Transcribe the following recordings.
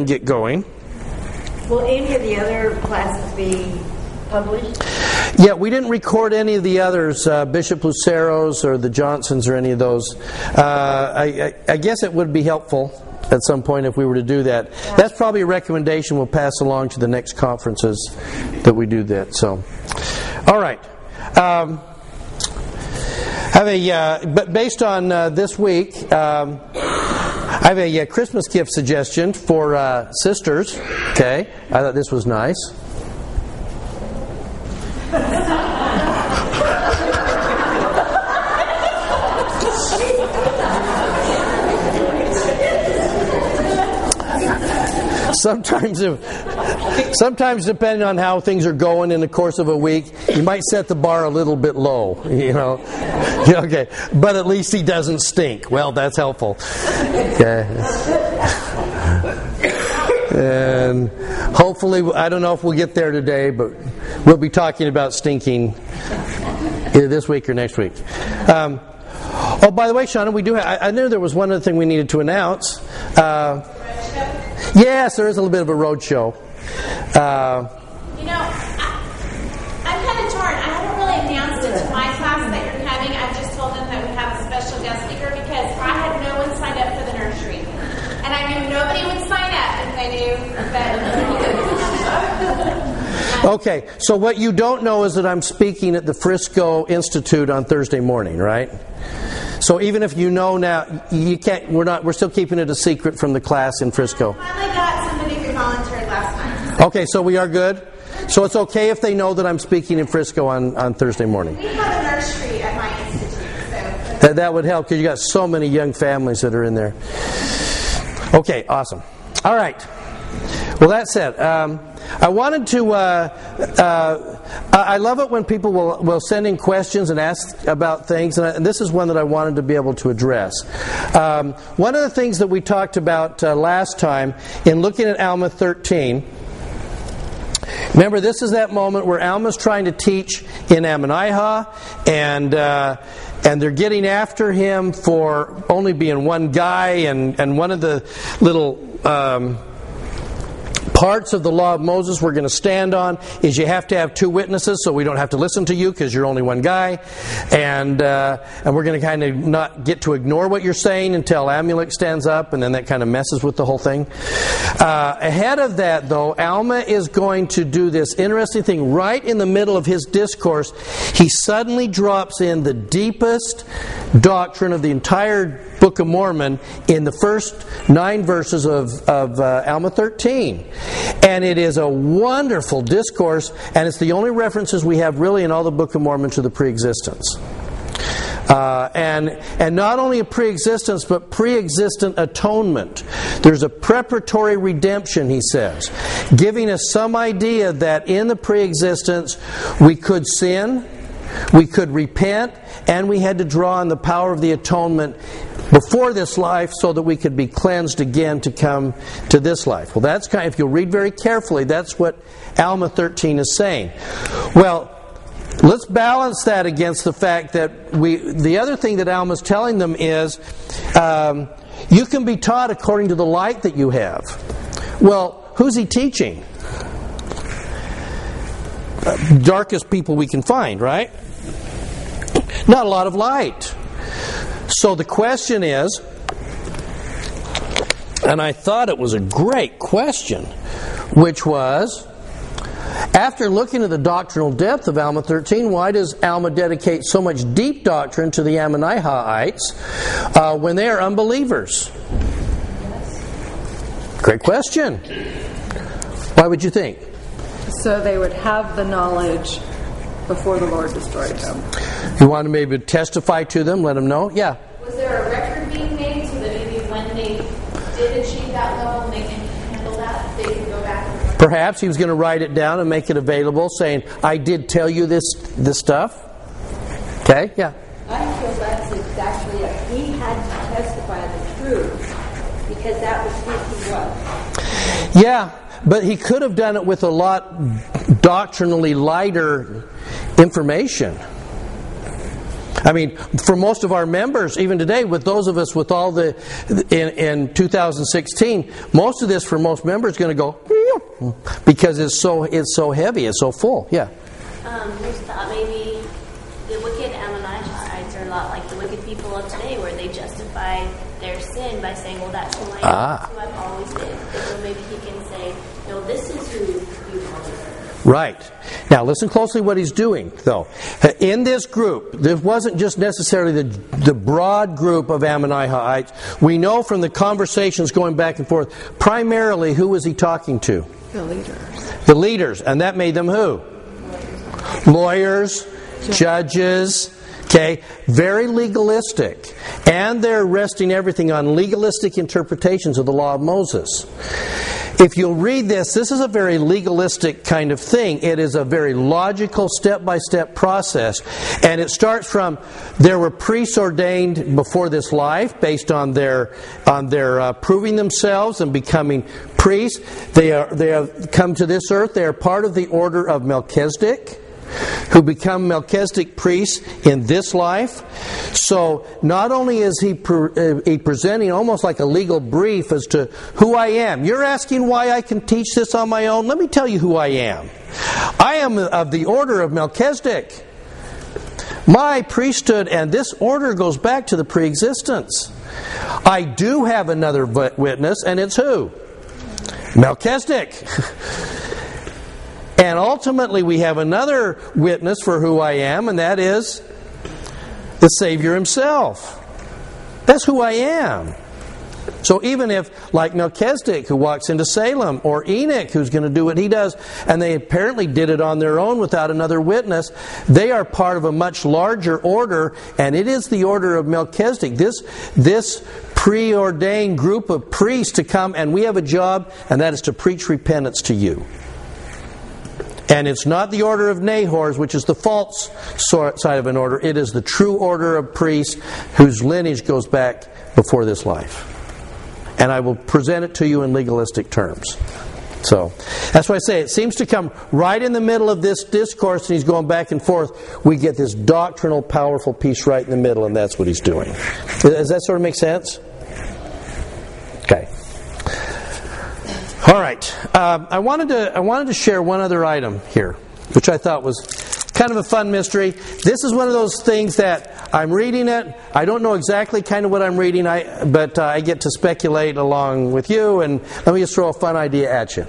and get going. Will any of the other classes be published? Yeah, we didn't record any of the others, uh, Bishop Lucero's or the Johnsons or any of those. Uh, I, I, I guess it would be helpful at some point if we were to do that. That's probably a recommendation we'll pass along to the next conferences that we do that. So, all right. Um, have a uh, but based on uh, this week, um, I have a, uh, Christmas gift suggestion for uh, sisters. Okay, I thought this was nice. Sometimes if, sometimes depending on how things are going in the course of a week you might set the bar a little bit low you know? Okay. But at least he doesn't stink. Well that's helpful. Okay. And hopefully i don't know if we'll get there today but we'll be talking about stinking either this week or next week. Um, oh by the way shauna we do have, I, I, knew there was one other thing we needed to announce. Uh, Yes, there is a little bit of a road show. Uh, you know, I, am kind of torn. I haven't really announced it to my class that you're coming. I've just told them that we have a special guest speaker because I had no one signed up for the nursery. And I knew nobody would sign up if they knew that. okay, so what you don't know is that I'm speaking at the Frisco Institute on Thursday morning, right? So even if you know now, you can't. We're not. We're still keeping it a secret from the class in Frisco. Finally got somebody who volunteered last time. Okay, so we are good. So it's okay if they know that I'm speaking in Frisco on, on Thursday morning. We have a nursery at my institute, so that, that would help because you got so many young families that are in there. Okay, awesome. All right. Well, that said, um, I wanted to. Uh, uh, I love it when people will, will send in questions and ask about things, and, I, and this is one that I wanted to be able to address. Um, one of the things that we talked about uh, last time in looking at Alma 13. Remember, this is that moment where Alma's trying to teach in Ammonihah, and uh, and they're getting after him for only being one guy, and, and one of the little um, parts of the law of Moses we're going to stand on is you have to have two witnesses, so we don't have to listen to you because you're only one guy, and uh, and we're going to kind of not get to ignore what you're saying until Amulek stands up, and then that kind of messes with the whole thing. Uh, ahead of that, though, Alma is going to do this interesting thing right in the middle of his discourse. He suddenly drops in the deepest doctrine of the entire Book of Mormon in the first nine verses of, of uh, Alma 13. And it is a wonderful discourse, and it's the only references we have really in all the Book of Mormon to the preexistence. Uh, and and not only a preexistence, but pre-existent atonement. There's a preparatory redemption, he says, giving us some idea that in the preexistence we could sin, we could repent, and we had to draw on the power of the atonement before this life so that we could be cleansed again to come to this life. Well, that's kind of, if you read very carefully, that's what Alma 13 is saying. Well, let's balance that against the fact that we, the other thing that Alma is telling them is, um, you can be taught according to the light that you have. Well, who's he teaching? Uh, darkest people we can find, right? Not a lot of light. So the question is, and I thought it was a great question, which was after looking at the doctrinal depth of Alma 13, why does Alma dedicate so much deep doctrine to the Ammonihahites uh, when they are unbelievers? Great question. Why would you think? So they would have the knowledge before the Lord destroyed them. You want to maybe testify to them, let them know? Yeah. Was there a record being made so that maybe when they did achieve that level, they can handle that, they can go back? Perhaps he was going to write it down and make it available, saying, "I did tell you this this stuff." Okay, yeah. I feel that's exactly it. He had to testify the truth because that was who he was. Yeah, but he could have done it with a lot doctrinally lighter information. I mean, for most of our members, even today, with those of us with all the in, in 2016, most of this for most members is going to go because it's so it's so heavy, it's so full. Yeah. Um, just thought maybe the wicked Ammonites are a lot like the wicked people of today, where they justify their sin by saying, "Well, that's who I am. Ah. Who I've always been." So maybe he can say, "No, this is who you've always been." Right. Now, listen closely what he's doing, though. In this group, this wasn't just necessarily the, the broad group of Ammonites. We know from the conversations going back and forth, primarily who was he talking to? The leaders. The leaders. And that made them who? Lawyers, judges, okay? Very legalistic. And they're resting everything on legalistic interpretations of the law of Moses. If you'll read this, this is a very legalistic kind of thing. It is a very logical, step by step process. And it starts from there were priests ordained before this life based on their, on their uh, proving themselves and becoming priests. They, are, they have come to this earth. They are part of the order of Melchizedek who become Melchizedek priests in this life. So not only is he, pre- uh, he presenting almost like a legal brief as to who I am. You're asking why I can teach this on my own? Let me tell you who I am. I am of the order of Melchizedek. My priesthood and this order goes back to the pre-existence. I do have another witness, and it's who? Melchizedek. And ultimately, we have another witness for who I am, and that is the Savior Himself. That's who I am. So even if, like Melchizedek, who walks into Salem, or Enoch, who's going to do what he does, and they apparently did it on their own without another witness, they are part of a much larger order, and it is the order of Melchizedek. This, this preordained group of priests to come, and we have a job, and that is to preach repentance to you. And it's not the order of Nehors, which is the false side of an order. It is the true order of priests whose lineage goes back before this life. And I will present it to you in legalistic terms. So that's why I say it seems to come right in the middle of this discourse, and he's going back and forth. We get this doctrinal, powerful piece right in the middle, and that's what he's doing. Does that sort of make sense? Okay. All right. Um, I wanted to I wanted to share one other item here, which I thought was kind of a fun mystery. This is one of those things that I'm reading it. I don't know exactly kind of what I'm reading, I, but uh, I get to speculate along with you. And let me just throw a fun idea at you.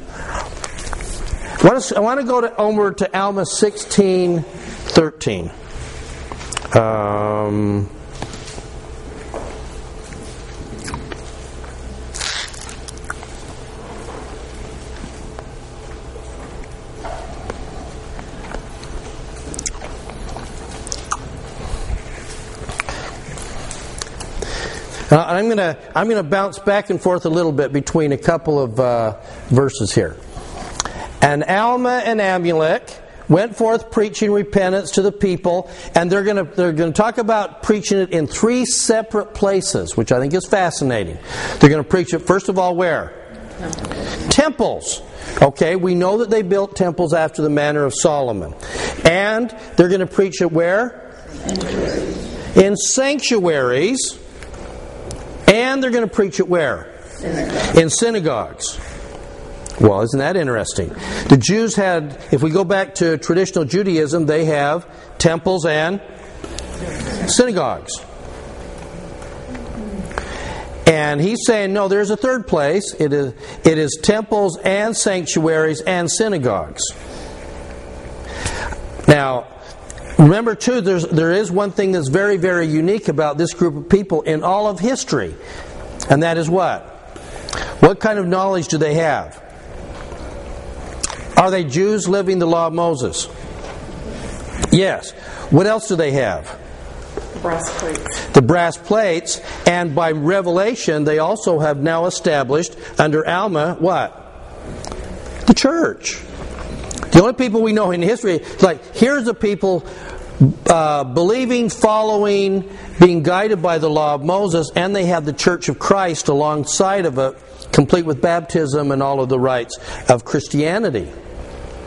I want to, go to over to Alma 16, 13. Um, Uh, I'm going to I'm going to bounce back and forth a little bit between a couple of uh, verses here. And Alma and Amulek went forth preaching repentance to the people, and they're going to they're going to talk about preaching it in three separate places, which I think is fascinating. They're going to preach it first of all where temples. Okay, we know that they built temples after the manner of Solomon, and they're going to preach it where in sanctuaries. And they're going to preach it where? In synagogues. Well, isn't that interesting? The Jews had, if we go back to traditional Judaism, they have temples and synagogues. And he's saying, no, there's a third place. It is, it is temples and sanctuaries and synagogues. Now, Remember, too, there's, there is one thing that's very, very unique about this group of people in all of history, and that is what? What kind of knowledge do they have? Are they Jews living the law of Moses? Yes. What else do they have? The brass plates. The brass plates, and by revelation, they also have now established under Alma what? The church. The only people we know in history, like, here's the people uh, believing, following, being guided by the law of Moses, and they have the Church of Christ alongside of it, complete with baptism and all of the rites of Christianity.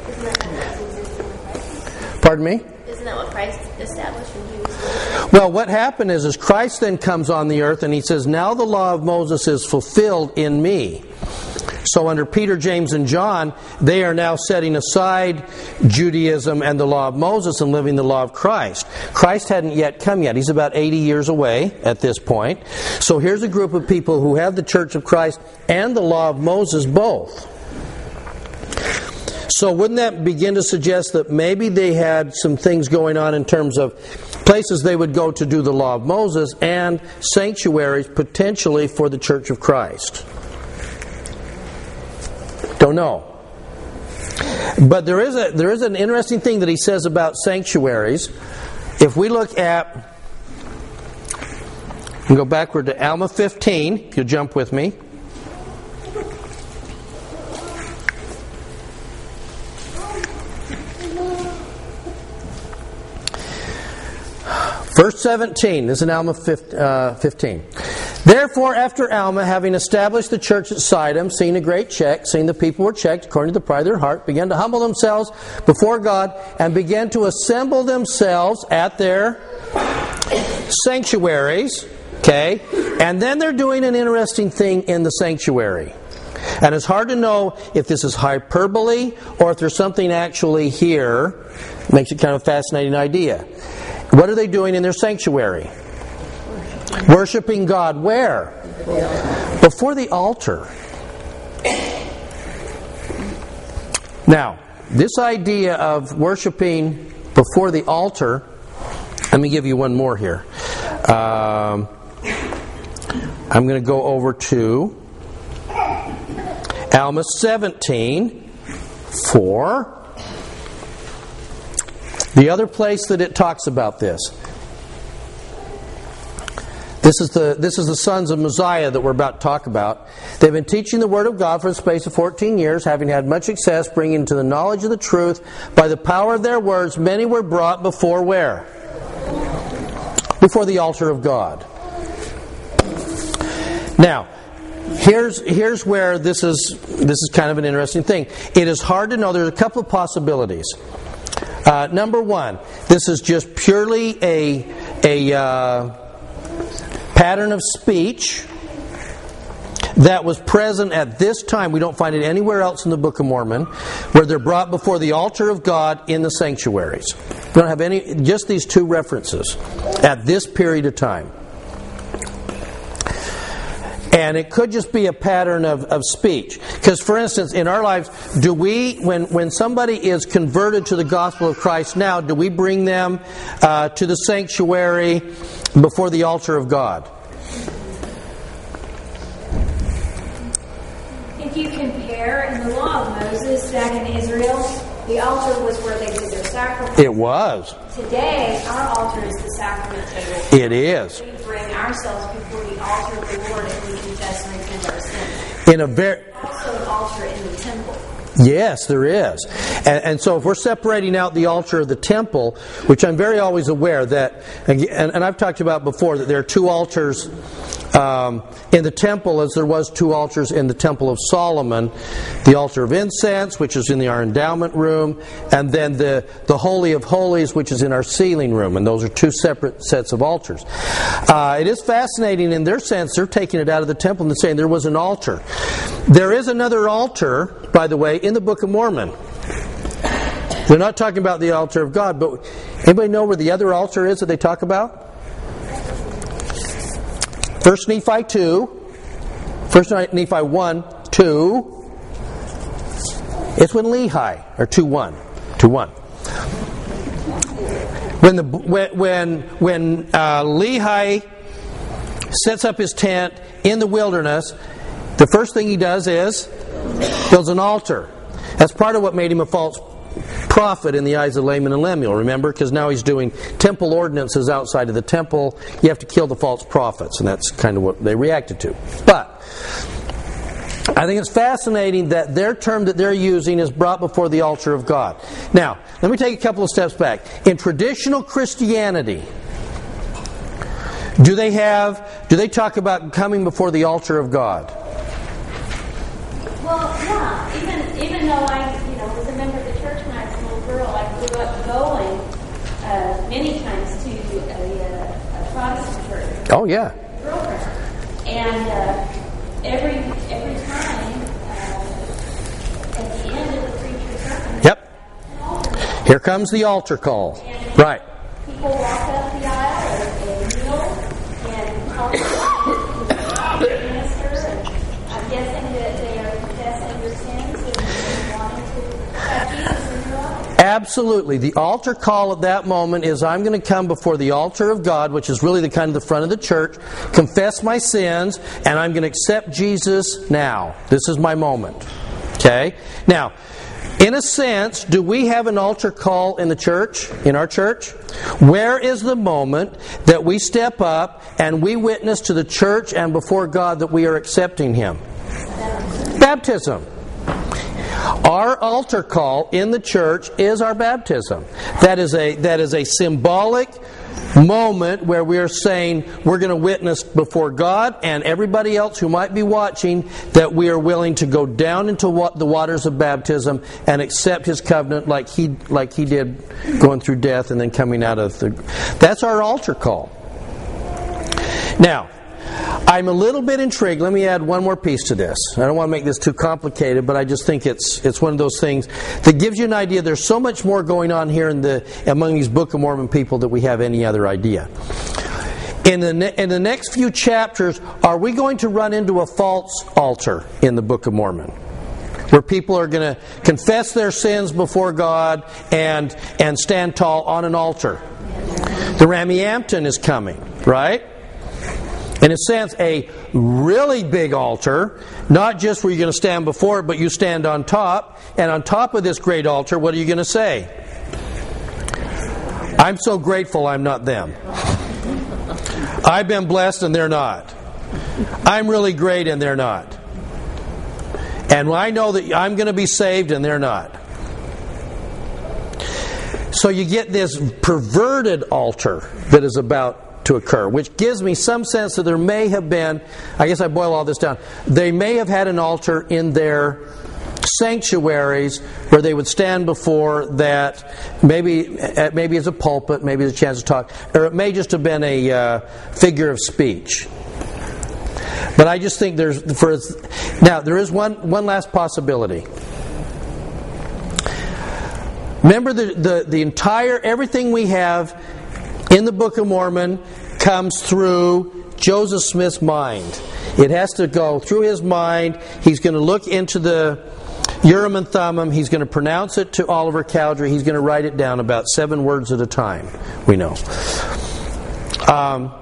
Isn't that what Christ existed when Christ? Pardon me? Isn't that what Christ established when he was Well, what happened is, is Christ then comes on the earth and he says, Now the law of Moses is fulfilled in me. So, under Peter, James, and John, they are now setting aside Judaism and the law of Moses and living the law of Christ. Christ hadn't yet come yet. He's about 80 years away at this point. So, here's a group of people who have the church of Christ and the law of Moses both. So, wouldn't that begin to suggest that maybe they had some things going on in terms of places they would go to do the law of Moses and sanctuaries potentially for the church of Christ? Don't know. But there is a there is an interesting thing that he says about sanctuaries. If we look at and go backward to Alma 15, if you'll jump with me. Verse 17, this is in Alma uh, 15. Therefore, after Alma, having established the church at Sidon, seeing a great check, seeing the people were checked according to the pride of their heart, began to humble themselves before God and began to assemble themselves at their sanctuaries. Okay? And then they're doing an interesting thing in the sanctuary. And it's hard to know if this is hyperbole or if there's something actually here. Makes it kind of a fascinating idea. What are they doing in their sanctuary? Worshipping God where? Before the altar. Now, this idea of worshiping before the altar, let me give you one more here. Um, I'm going to go over to Alma 17 4. The other place that it talks about this. This is, the, this is the sons of Mosiah that we're about to talk about. They've been teaching the Word of God for the space of 14 years, having had much success, bringing to the knowledge of the truth. By the power of their words, many were brought before where? Before the altar of God. Now, here's here's where this is this is kind of an interesting thing. It is hard to know. There's a couple of possibilities. Uh, number one, this is just purely a, a uh, pattern of speech that was present at this time. We don't find it anywhere else in the Book of Mormon, where they're brought before the altar of God in the sanctuaries. We don't have any, just these two references at this period of time. And it could just be a pattern of, of speech. Because, for instance, in our lives, do we, when, when somebody is converted to the gospel of Christ now, do we bring them uh, to the sanctuary before the altar of God? If you compare in the law of Moses back in Israel, the altar was where they did their sacrifice. It was. Today, our altar is the sacrament table. It is. Bring ourselves before the altar of the Lord and we confess and repent our sins. In a very Also, an altar in the temple. Yes, there is. And, and, so if we're separating out the altar of the temple, which I'm very always aware that, and, and I've talked about before, that there are two altars um, in the temple as there was two altars in the temple of Solomon the altar of incense, which is in the, our endowment room, and then the, the Holy of Holies, which is in our sealing room. And those are two separate sets of altars. Uh, it is fascinating in their sense, they're taking it out of the temple and saying there was an altar. There is another altar, by the way, in the Book of Mormon. They're not talking about the altar of God, but anybody know where the other altar is that they talk about? First Nephi 2, First Nephi 1, 2. It's when Lehi, or 2 1. 2 1. When, the, when, when uh, Lehi sets up his tent in the wilderness, the first thing he does is builds an altar. That's part of what made him a false prophet in the eyes of Laman and Lemuel, remember? Because now he's doing temple ordinances outside of the temple. You have to kill the false prophets, and that's kind of what they reacted to. But I think it's fascinating that their term that they're using is brought before the altar of God. Now, let me take a couple of steps back. In traditional Christianity, do they have do they talk about coming before the altar of God? Well, yeah. Even even though I, you know, was a member of the church when I was a little girl, I grew up going uh, many times to a, uh, Protestant church, Oh, yeah. And uh, every every time, uh, at the end of the preacher's sermon, Yep. Here comes the altar call. Right. people walk up the aisle and, and kneel and talk to the minister. And I'm guessing that they are confessing their sins and wanting to have Jesus in their life. Absolutely. The altar call at that moment is I'm going to come before the altar of God, which is really the kind of the front of the church, confess my sins, and I'm going to accept Jesus now. This is my moment. Okay? Now, in a sense, do we have an altar call in the church, in our church? Where is the moment that we step up and we witness to the church and before God that we are accepting Him? Baptism. Our altar call in the church is our baptism. That is a that is a symbolic moment where we are saying we're going to witness before God and everybody else who might be watching that we are willing to go down into what the waters of baptism and accept his covenant like he like he did going through death and then coming out of the That's our altar call. Now, I'm a little bit intrigued. Let me add one more piece to this. I don't want to make this too complicated, but I just think it's it's one of those things that gives you an idea. There's so much more going on here in the among these Book of Mormon people that we have any other idea. In the ne- in the next few chapters, are we going to run into a false altar in the Book of Mormon? Where people are going to confess their sins before God and and stand tall on an altar. The Rameumptom is coming, right? In a sense, a really big altar, not just where you're going to stand before it, but you stand on top. And on top of this great altar, what are you going to say? I'm so grateful I'm not them. I've been blessed and they're not. I'm really great and they're not. And I know that I'm going to be saved and they're not. So you get this perverted altar that is about to occur, which gives me some sense that there may have been, I guess I boil all this down, they may have had an altar in their sanctuaries where they would stand before that maybe maybe as a pulpit maybe as a chance to talk or it may just have been a uh, figure of speech. But i just think there's for now there is one one last possibility. Remember the, the, the entire everything we have in the Book of Mormon comes through Joseph Smith's mind. It has to go through his mind. He's going to look into the Urim and Thummim. He's going to pronounce it to Oliver Cowdery. He's going to write it down about seven words at a time, we know. Um,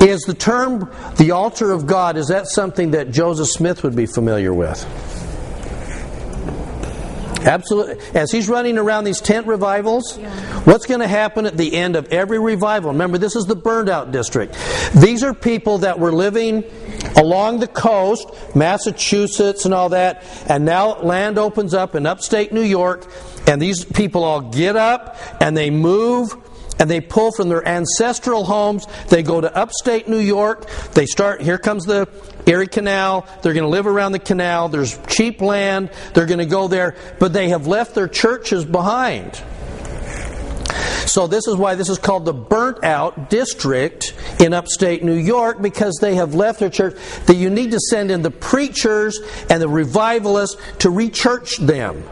is the term the altar of God, is that something that Joseph Smith would be familiar with? Absolutely. As he's running around these tent revivals, what's going to happen at the end of every revival? Remember, this is the burned out district. These are people that were living along the coast, Massachusetts and all that, and now land opens up in upstate New York, and these people all get up and they move and they pull from their ancestral homes. They go to upstate New York. They start, here comes the Erie Canal. They're going to live around the canal. There's cheap land. They're going to go there. But they have left their churches behind. So, this is why this is called the burnt out district in upstate New York because they have left their church. That you need to send in the preachers and the revivalists to rechurch them.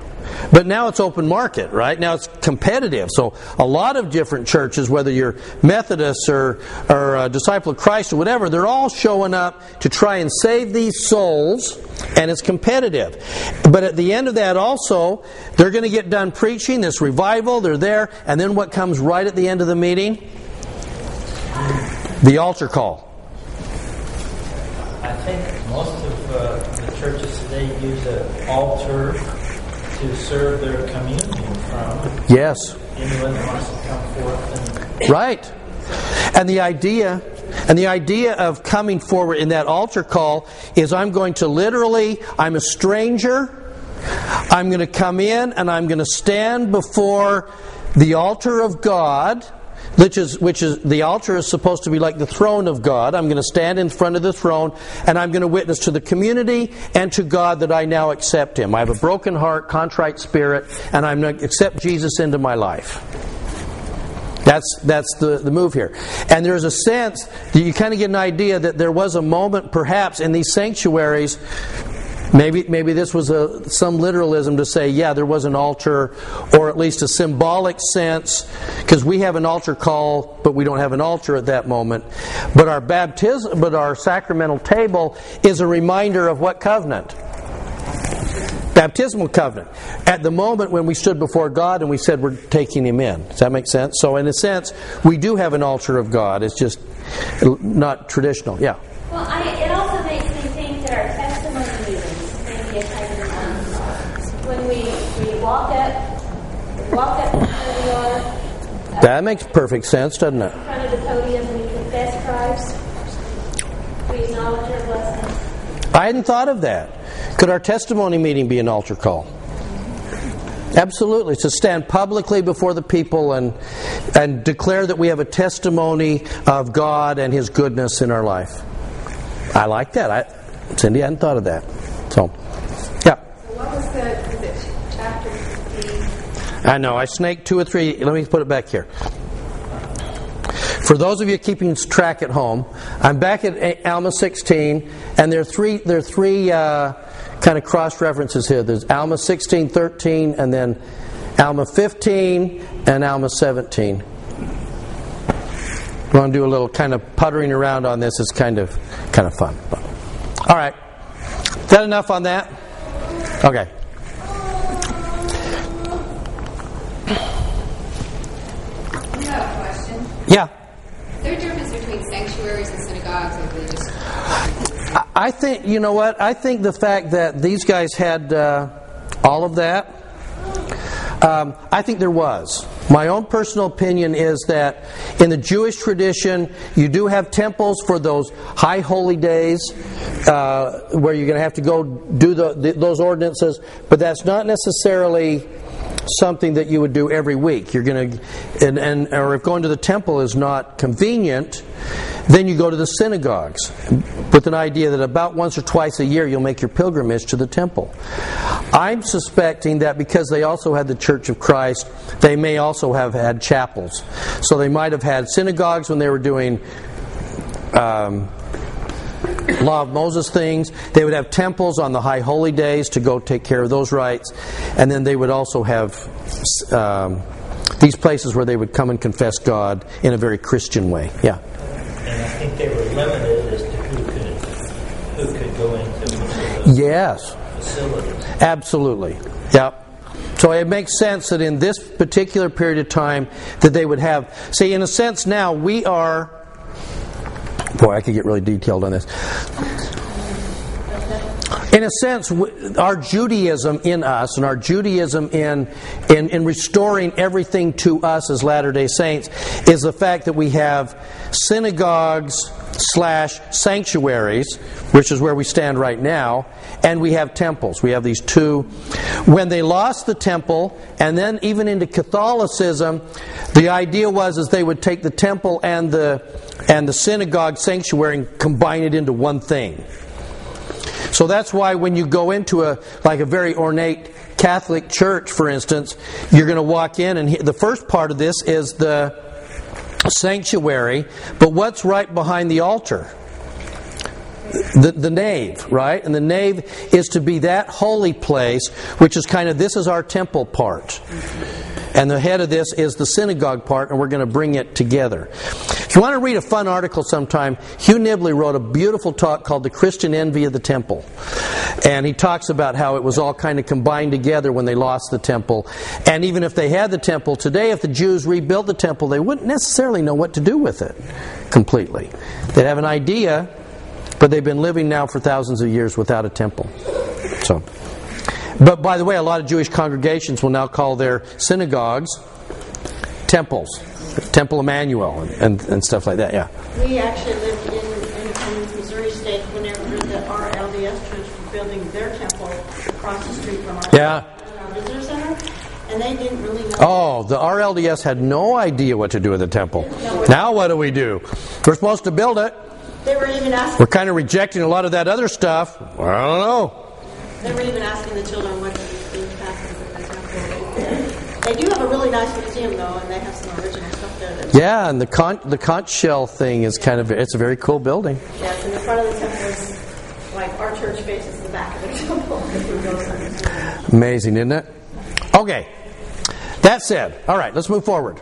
But now it's open market, right? Now it's competitive. So a lot of different churches, whether you're Methodist or, or a disciple of Christ or whatever, they're all showing up to try and save these souls, and it's competitive. But at the end of that, also, they're going to get done preaching this revival. They're there, and then what comes right at the end of the meeting? The altar call. I think most of uh, the churches today use an altar to serve their communion from. Yes. Anyone that wants to come forth and Right. And the idea and the idea of coming forward in that altar call is I'm going to literally I'm a stranger. I'm going to come in and I'm going to stand before the altar of God, which is which is the altar is supposed to be like the throne of God. I'm going to stand in front of the throne and I'm going to witness to the community and to God that I now accept him. I have a broken heart, contrite spirit, and I'm going to accept Jesus into my life. That's, that's the, the move here. And there's a sense that you kind of get an idea that there was a moment, perhaps, in these sanctuaries. Maybe, maybe this was a, some literalism to say, yeah, there was an altar, or at least a symbolic sense, because we have an altar call, but we don't have an altar at that moment. But our baptism, but our sacramental table is a reminder of what covenant? baptismal covenant. At the moment when we stood before God and we said we're taking Him in. Does that make sense? So, in a sense, we do have an altar of God. It's just not traditional. Yeah. Well, I, it also makes me think that our testimony meetings may be a type of altar. When we, we walk up, walk up to where we are, That makes perfect sense, doesn't it? in front of the podium, we confess Christ. We acknowledge our blessing. I hadn't thought of that. Could our testimony meeting be an altar call? Absolutely. To stand publicly before the people and, and declare that we have a testimony of God and His goodness in our life. I like that. I, Cindy, I hadn't thought of that. So, yeah. What was the, is it chapter 15? I know. I snaked two or three. Let me put it back here. For those of you keeping track at home, I'm back at Alma 16, and there are three, there are three uh, kind of cross references here. There's Alma 16, 13, and then Alma 15 and Alma 17. We want to do a little kind of puttering around on this. It's kind of kind of fun. All right. Is that enough on that? Okay. I have a question. Yeah. Is there a difference between sanctuaries and synagogues, or I- I think you know what. I think the fact that these guys had uh, all of that. Um, I think there was. My own personal opinion is that in the Jewish tradition, you do have temples for those high holy days uh, where you're going to have to go do the, the, those ordinances, but that's not necessarily something that you would do every week. You're going to, and, and or if going to the temple is not convenient, then you go to the synagogues with an idea that about once or twice a year you'll make your pilgrimage to the temple. I'm suspecting that because they also had the Church of Christ, they may also have had chapels. So they might have had synagogues when they were doing. Um, Law of Moses things. They would have temples on the high holy days to go take care of those rites. And then they would also have um, these places where they would come and confess God in a very Christian way. Yeah. And I think they were limited as to who could who could go into Yes. facilities. Absolutely. Yep. So it makes sense that in this particular period of time that they would have. See, in a sense, now we are. Boy, I could get really detailed on this. In a sense, our Judaism in us and our Judaism in, in, in restoring everything to us as Latter day Saints is the fact that we have synagogues slash sanctuaries, which is where we stand right now, and we have temples. We have these two. When they lost the temple, and then even into Catholicism, the idea was is they would take the temple and the and the synagogue sanctuary and combine it into one thing. So that's why when you go into a like a very ornate Catholic church, for instance, you're going to walk in, and he- the first part of this is the sanctuary. But what's right behind the altar? The, the nave, right? And the nave is to be that holy place, which is kind of this is our temple part. And the head of this is the synagogue part, and we're going to bring it together. If you want to read a fun article sometime, Hugh Nibley wrote a beautiful talk called The Christian Envy of the Temple. And he talks about how it was all kind of combined together when they lost the temple. And even if they had the temple today, if the Jews rebuilt the temple, they wouldn't necessarily know what to do with it completely. They'd have an idea, but they've been living now for thousands of years without a temple. So. But by the way, a lot of Jewish congregations will now call their synagogues temples, Temple Emmanuel, and, and, and stuff like that. Yeah. We actually lived in, in, in Missouri State whenever the RLDS Church was building their temple across the street from our, Yeah. our visitor center, and they didn't really know. Oh, the RLDS had no idea what to do with the temple. Now what do we do? We're supposed to build it. They were even asking. We're kind of rejecting a lot of that other stuff. Well, I don't know. They were even asking the children what the the passing the temple. They do have a really nice museum though, and they have some original stuff there. That's, Yeah, and the con- the conch shell thing is kind of it's a very cool building. yeah, it's in the front of the temple. Is like our church faces the back of the temple. If we go somewhere. Amazing, isn't it? Okay. That said, all right, let's move forward.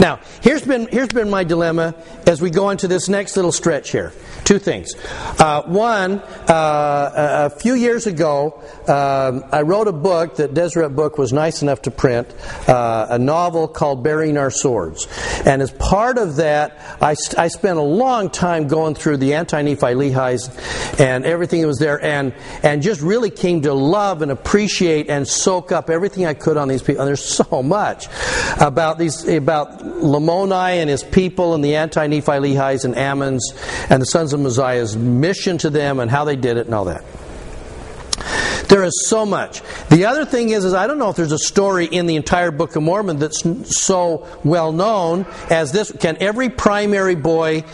Now, here's been here's been my dilemma as we go into this next little stretch here. Two things. Uh, one, uh, a few years ago, um, I wrote a book that Deseret Book was nice enough to print, uh, a novel called "Burying Our Swords," and as part of that, I, I spent a long time going through the anti-Nephi Lehi's and everything that was there, and and just really came to love and appreciate and soak up everything I could on these people. And there's so much about these about Lamoni and his people and the anti-Nephi Lehi's and Ammons and the sons of Mosiah's mission to them and how they did it and all that. There is so much. The other thing is, is I don't know if there's a story in the entire Book of Mormon that's so well known as this. Can every primary boy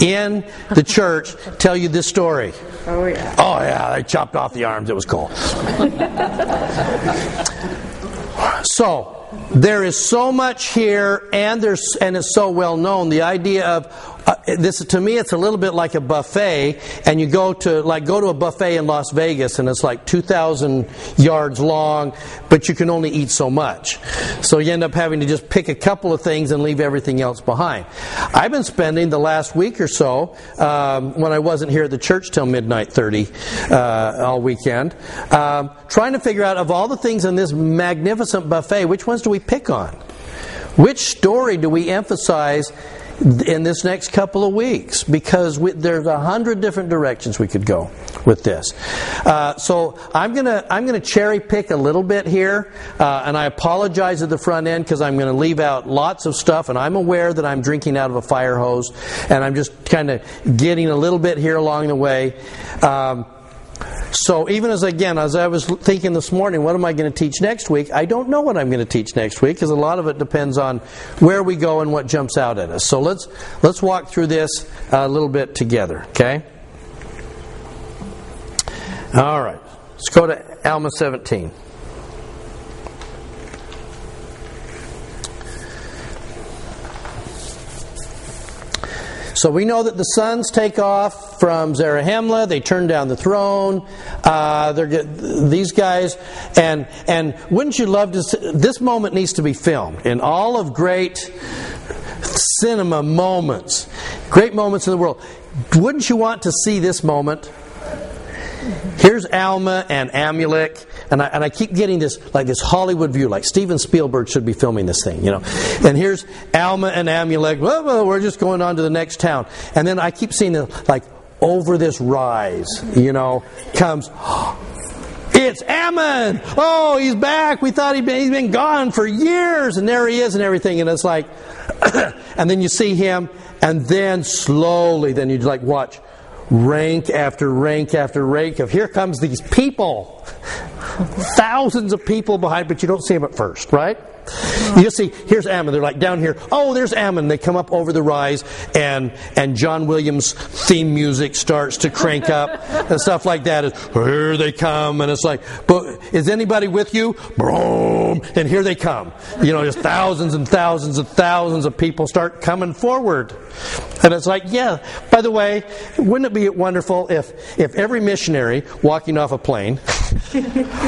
in the church tell you this story? Oh, yeah. Oh yeah, they chopped off the arms. It was cool. so there is so much here, and there's and it's so well known. The idea of uh, this to me, it's a little bit like a buffet, and you go to like go to a buffet in Las Vegas, and it's like two thousand yards long, but you can only eat so much. So you end up having to just pick a couple of things and leave everything else behind. I've been spending the last week or so um, when I wasn't here at the church till midnight thirty uh, all weekend, um, trying to figure out of all the things in this magnificent buffet, which ones do we pick on? Which story do we emphasize in this next couple of weeks? Because we, there's a hundred different directions we could go with this. Uh, so I'm gonna I'm gonna cherry pick a little bit here, uh, and I apologize at the front end because I'm to leave out lots of stuff, and I'm aware that I'm drinking out of a fire hose, and I'm just kind of getting a little bit here along the way. Um, so even as again, as I was thinking this morning, what am I going to teach next week? I don't know what I'm going to teach next week because a lot of it depends on where we go and what jumps out at us. So let's let's walk through this uh, a little bit together. Okay. All right. Let's go to Alma 17. So we know that the sons take off from Zarahemla. They turn down the throne. Uh, these guys, and and wouldn't you love to? See, this moment needs to be filmed in all of great cinema moments, great moments in the world. Wouldn't you want to see this moment? Here's Alma and Amulek, and I, and I keep getting this like this Hollywood view, like Steven Spielberg should be filming this thing, you know. And here's Alma and Amulek. Well, well, we're just going on to the next town, and then I keep seeing it like over this rise, you know, comes. It's Ammon! Oh, he's back. We thought he'd been, he's been gone for years, and there he is, and everything. And it's like, and then you see him, and then slowly, then you like watch rank after rank after rank of here comes these people. Thousands of people behind but you don't see them at first right you see here's ammon. They're like down here. Oh there's ammon. They come up over the rise and and john williams theme music starts to crank up and stuff like that. Is here they come and it's like but is anybody with you? Boom, and here they come. You know just thousands and thousands and thousands of people start coming forward. And it's like yeah by the way wouldn't it be wonderful if if every missionary walking off a plane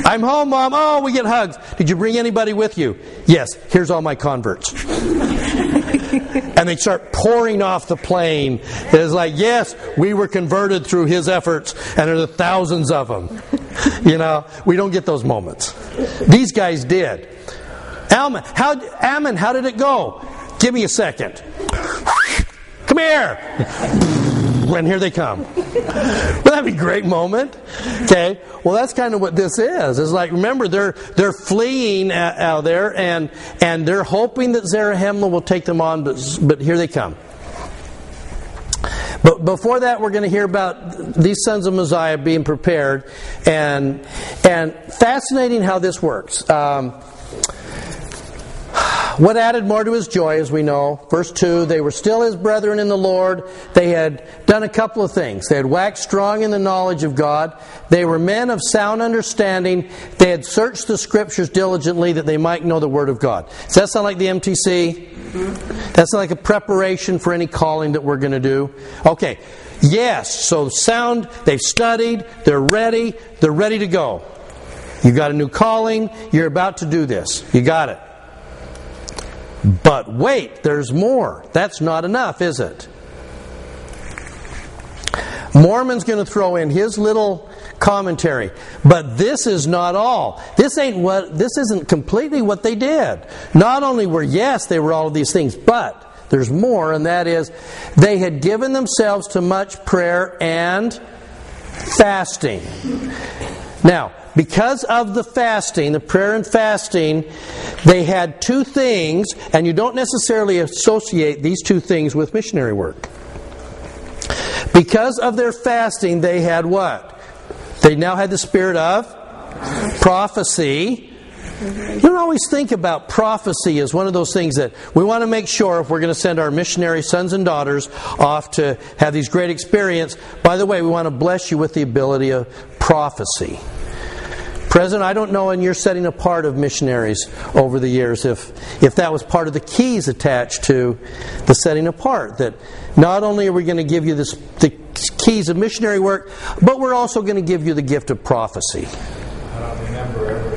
i'm home mom. Oh we get hugs. Did you bring anybody with you? Yes. Here's all my converts. And they start pouring off the plane. It's like yes we were converted through his efforts and there are thousands of them you know we don't get those moments. These guys did. Alma, how, Ammon, how did it go? Give me a second. Come here. And here they come. Wouldn't that be a great moment? Okay. Well, that's kind of what this is. It's like remember they're they're fleeing out there and and they're hoping that Zarahemla will take them on, but but here they come. But before that, we're going to hear about these sons of Mosiah being prepared, and and fascinating how this works. Um, What added more to his joy, as we know? Verse 2 They were still his brethren in the Lord. They had done a couple of things. They had waxed strong in the knowledge of God. They were men of sound understanding. They had searched the scriptures diligently that they might know the word of God. Does that sound like the MTC? Mm-hmm. That's like a preparation for any calling that we're going to do. Okay. Yes, so sound, they've studied, they're ready, they're ready to go. You've got a new calling, you're about to do this. You got it. But wait, there's more. That's not enough, is it? Mormon's going to throw in his little commentary. But this is not all. This ain't what this isn't completely what they did. Not only were yes, they were all of these things, but there's more, and that is they had given themselves to much prayer and fasting. Now, because of the fasting, the prayer and fasting, they had two things, and you don't necessarily associate these two things with missionary work. Because of their fasting, they had what? They now had the spirit of prophecy. You don't always think about prophecy as one of those things that we want to make sure if we're going to send our missionary sons and daughters off to have these great experience. By the way, we want to bless you with the ability of prophecy. President, I don't know in your setting apart of missionaries over the years if, if that was part of the keys attached to the setting apart. That not only are we going to give you this, the keys of missionary work, but we're also going to give you the gift of prophecy. I don't remember ever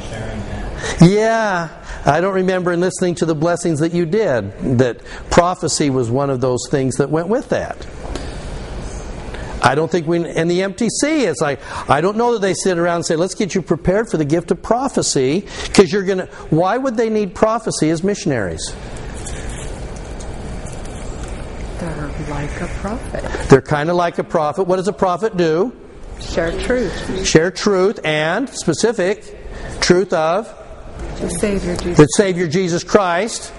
sharing that. Yeah, I don't remember in listening to the blessings that you did that prophecy was one of those things that went with that. I don't think we, in the MTC, it's like, I don't know that they sit around and say, let's get you prepared for the gift of prophecy, because you're going to, why would they need prophecy as missionaries? They're like a prophet. They're kind of like a prophet. What does a prophet do? Share truth. Share truth and specific truth of The Savior Jesus. the Savior Jesus Christ.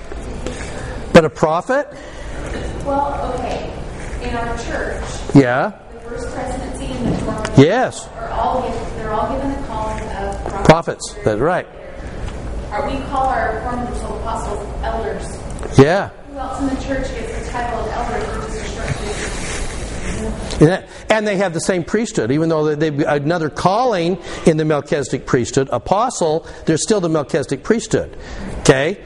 But a prophet? Well, okay. In our church, Yeah. First presidency and the fourth Yes. are all given, they're all given the calling of prophets. Prophets. That's right. Are we call our former apostles elders. Yeah. Who else in the church gets the title of elder, which is a short? And they have the same priesthood, even though they've another calling in the Melchizedek priesthood. Apostle, there's still the Melchizedek priesthood. Okay?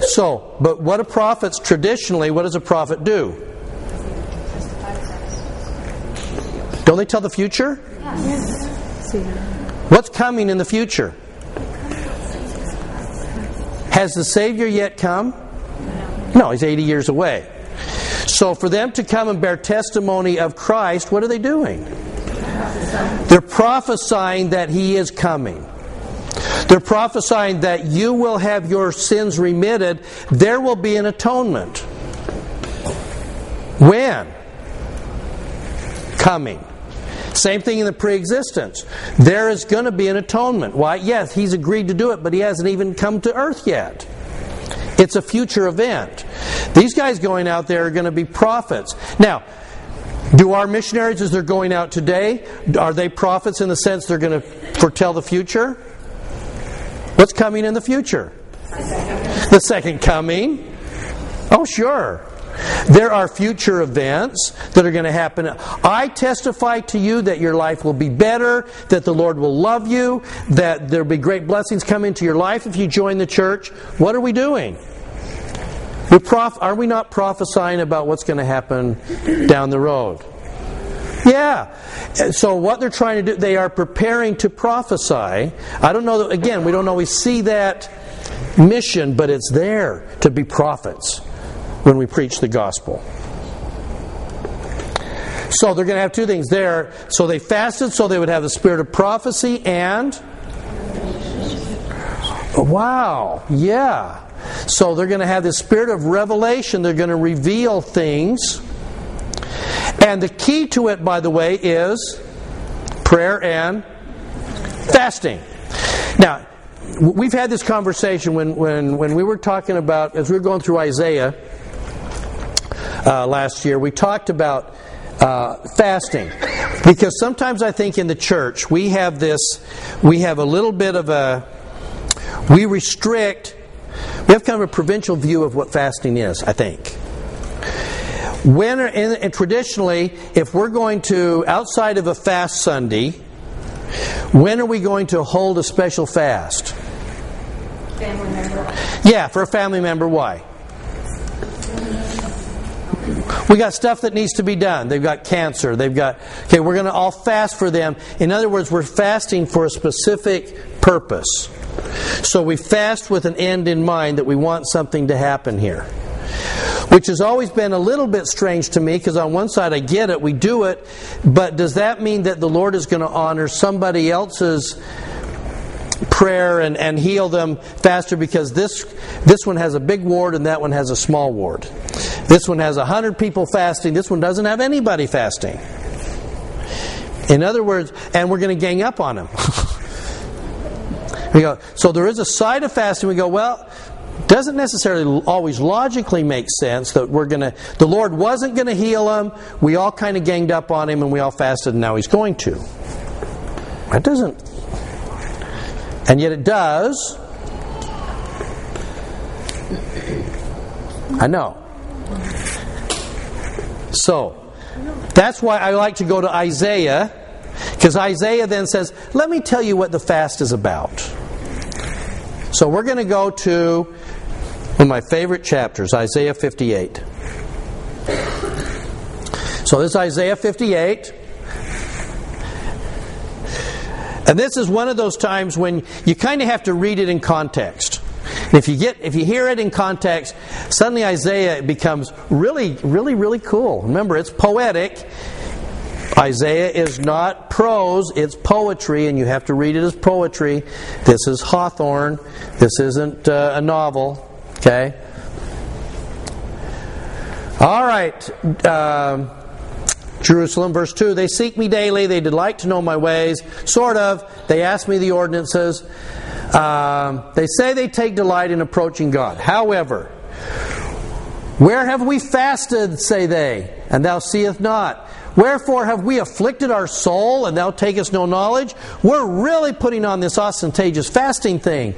So, but what do prophets traditionally, what does a prophet do? Don't they tell the future? See, What's coming in the future? Has the Savior yet come? No, he's 80 years away. So for them to come and bear testimony of Christ, what are they doing? They're prophesying that he is coming. They're prophesying that you will have your sins remitted. There will be an atonement. When? Coming. Same thing in the pre existence. There is going to be an atonement. Why? Yes, he's agreed to do it, but he hasn't even come to earth yet. It's a future event. These guys going out there are going to be prophets. Now, do our missionaries, as they're going out today, are they prophets in the sense they're going to foretell the future? What's coming in the future? The second coming. Oh, sure. There are future events that are going to happen. I testify to you that your life will be better, that the Lord will love you, that there'll be great blessings come into your life if you join the church. What are we doing? We prof- are we not prophesying about what's going to happen down the road? Yeah. So what they're trying to do, they are preparing to prophesy. I don't know again, we don't always see that mission, but it's there to be prophets when we preach the gospel. So they're going to have two things there. So they fasted so they would have the spirit of prophecy and. Wow, yeah. So they're going to have the spirit of revelation. They're going to reveal things. And the key to it, by the way, is prayer and fasting. Now, we've had this conversation when, when, when we were talking about, as we were going through Isaiah uh, last year, we talked about uh, fasting. Because sometimes I think in the church we have this, we have a little bit of a, we restrict We have kind of a provincial view of what fasting is, I think. When and, traditionally, if we're going to outside of a fast Sunday, when are we going to hold a special fast? Family member. Yeah, for a family member. Why? We got stuff that needs to be done. They've got cancer. They've got. Okay, we're going to all fast for them. In other words, we're fasting for a specific purpose. So we fast with an end in mind that we want something to happen here. Which has always been a little bit strange to me because on one side I get it, we do it, but does that mean that the Lord is going to honor somebody else's prayer and, and heal them faster because this this one has a big ward and that one has a small ward. This one has a hundred people fasting. This one doesn't have anybody fasting. In other words, and we're going to gang up on them. we go. So there is a side of fasting. We go well. Doesn't necessarily always logically make sense that we're going to. The Lord wasn't going to heal him. We all kind of ganged up on him and we all fasted, and now He's going to. That doesn't and yet it does. I know. So, that's why I like to go to Isaiah, because Isaiah then says, Let me tell you what the fast is about. So, we're going to go to one of my favorite chapters, Isaiah 58. So, this is Isaiah 58. And this is one of those times when you kind of have to read it in context. And if you get if you hear it in context, suddenly Isaiah becomes really, really, really cool. Remember, it's poetic. Isaiah is not prose, it's poetry, and you have to read it as poetry. This is Hawthorne. This isn't uh, a novel. Okay? All right. Um, Jerusalem, verse 2 They seek me daily, they delight to know my ways. Sort of. They ask me the ordinances. Um, they say they take delight in approaching God. However, where have we fasted, say they, and thou seest not? Wherefore have we afflicted our soul, and thou takest no knowledge? We're really putting on this ostentatious fasting thing.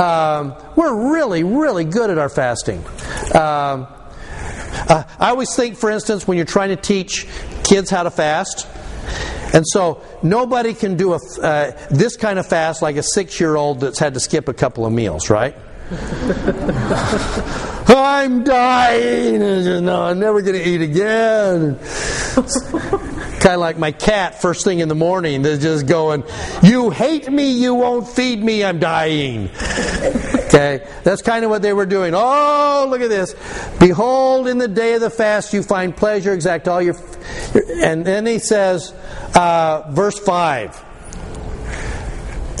Um, we're really, really good at our fasting. Um, uh, I always think, for instance, when you're trying to teach kids how to fast, and so nobody can do a, uh, this kind of fast like a six year old that's had to skip a couple of meals, right? I'm dying. No, I'm never going to eat again. kind of like my cat first thing in the morning. They're just going, You hate me, you won't feed me, I'm dying. Okay? That's kind of what they were doing. Oh, look at this. Behold, in the day of the fast you find pleasure, exact all your. And then he says, uh, verse 5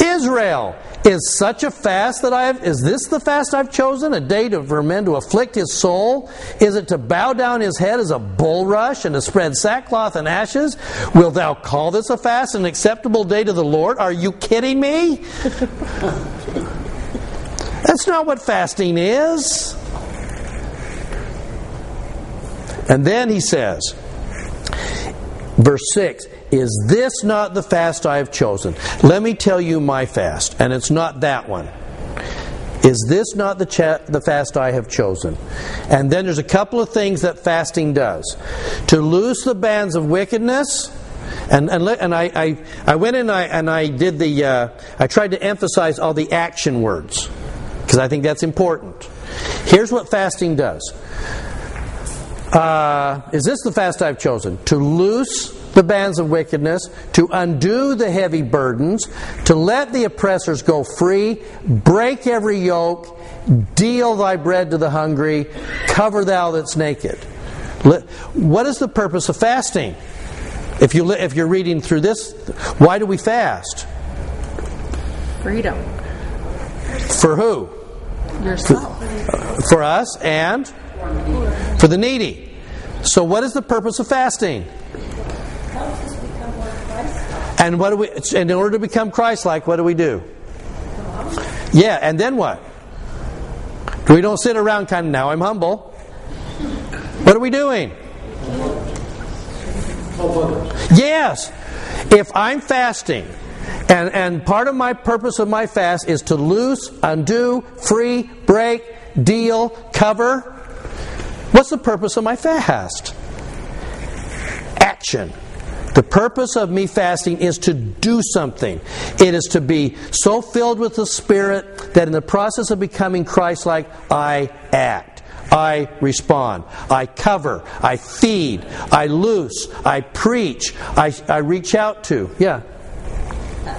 Israel is such a fast that I have, is this the fast I've chosen? A day to, for men to afflict his soul? Is it to bow down his head as a bulrush and to spread sackcloth and ashes? Wilt thou call this a fast, an acceptable day to the Lord? Are you kidding me? That's not what fasting is. And then he says, verse 6 Is this not the fast I have chosen? Let me tell you my fast, and it's not that one. Is this not the, cha- the fast I have chosen? And then there's a couple of things that fasting does to loose the bands of wickedness. And, and, and I, I, I went in and I, and I did the, uh, I tried to emphasize all the action words because I think that's important. Here's what fasting does. Uh, is this the fast I've chosen? To loose the bands of wickedness, to undo the heavy burdens, to let the oppressors go free, break every yoke, deal thy bread to the hungry, cover thou that's naked. What is the purpose of fasting? If, you, if you're reading through this, why do we fast? Freedom. For who? Yourself. For us and for the needy. So, what is the purpose of fasting? And what do we? And in order to become Christ-like, what do we do? Yeah, and then what? We don't sit around kind of now. I'm humble. What are we doing? Yes. If I'm fasting And, and part of my purpose of my fast is to loose, undo, free, break, deal, cover. What's the purpose of my fast? Action. The purpose of me fasting is to do something. It is to be so filled with the Spirit that in the process of becoming Christ like, I act. I respond. I cover. I feed. I loose. I preach. I, I reach out to. Yeah.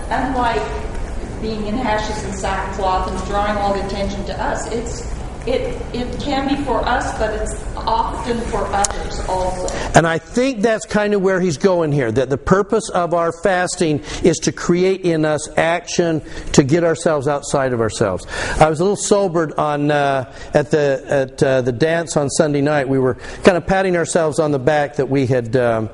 Unlike being in hashes and sackcloth and drawing all the attention to us, it's it it can be for us, but it's often for others also. And I think that's kind of where he's going here. That the purpose of our fasting is to create in us action to get ourselves outside of ourselves. I was a little sobered on uh, at the at uh, the dance on Sunday night. We were kind of patting ourselves on the back that we had um,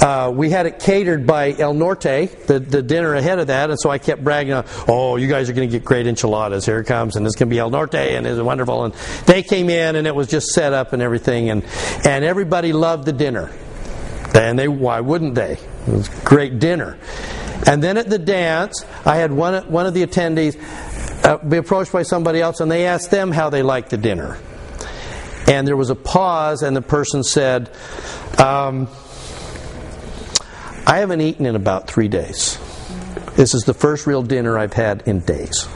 uh, we had it catered by El Norte, the, the dinner ahead of that, and so I kept bragging on, oh, you guys are going to get great enchiladas. Here it comes, and it's going to be El Norte, and it's wonderful. And they came in, and it was just set up and everything, and and everybody loved the dinner. And they, why wouldn't they? It was great dinner. And then at the dance, I had one one of the attendees uh, be approached by somebody else, and they asked them how they liked the dinner. And there was a pause, and the person said. Um, I haven't eaten in about three days. This is the first real dinner I've had in days.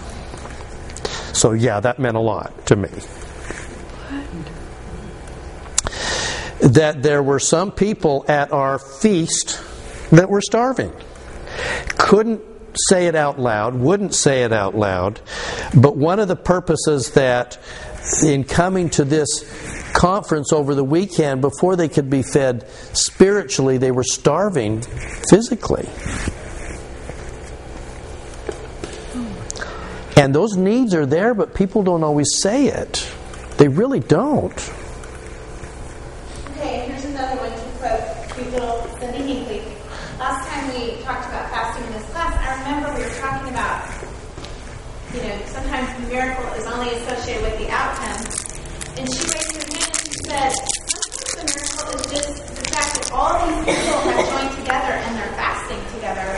So, yeah, that meant a lot to me. That there were some people at our feast that were starving. Couldn't say it out loud, wouldn't say it out loud, but one of the purposes that in coming to this conference over the weekend, before they could be fed spiritually, they were starving physically. And those needs are there, but people don't always say it. They really don't. Okay, here's another one to quote cute little Cindy Hinckley. Last time we talked about fasting in this class, I remember we were talking about, you know, sometimes the miracle is only associated with the outcome. And she raised her sometimes the miracle is just the fact that all these people have joined together and they're fasting together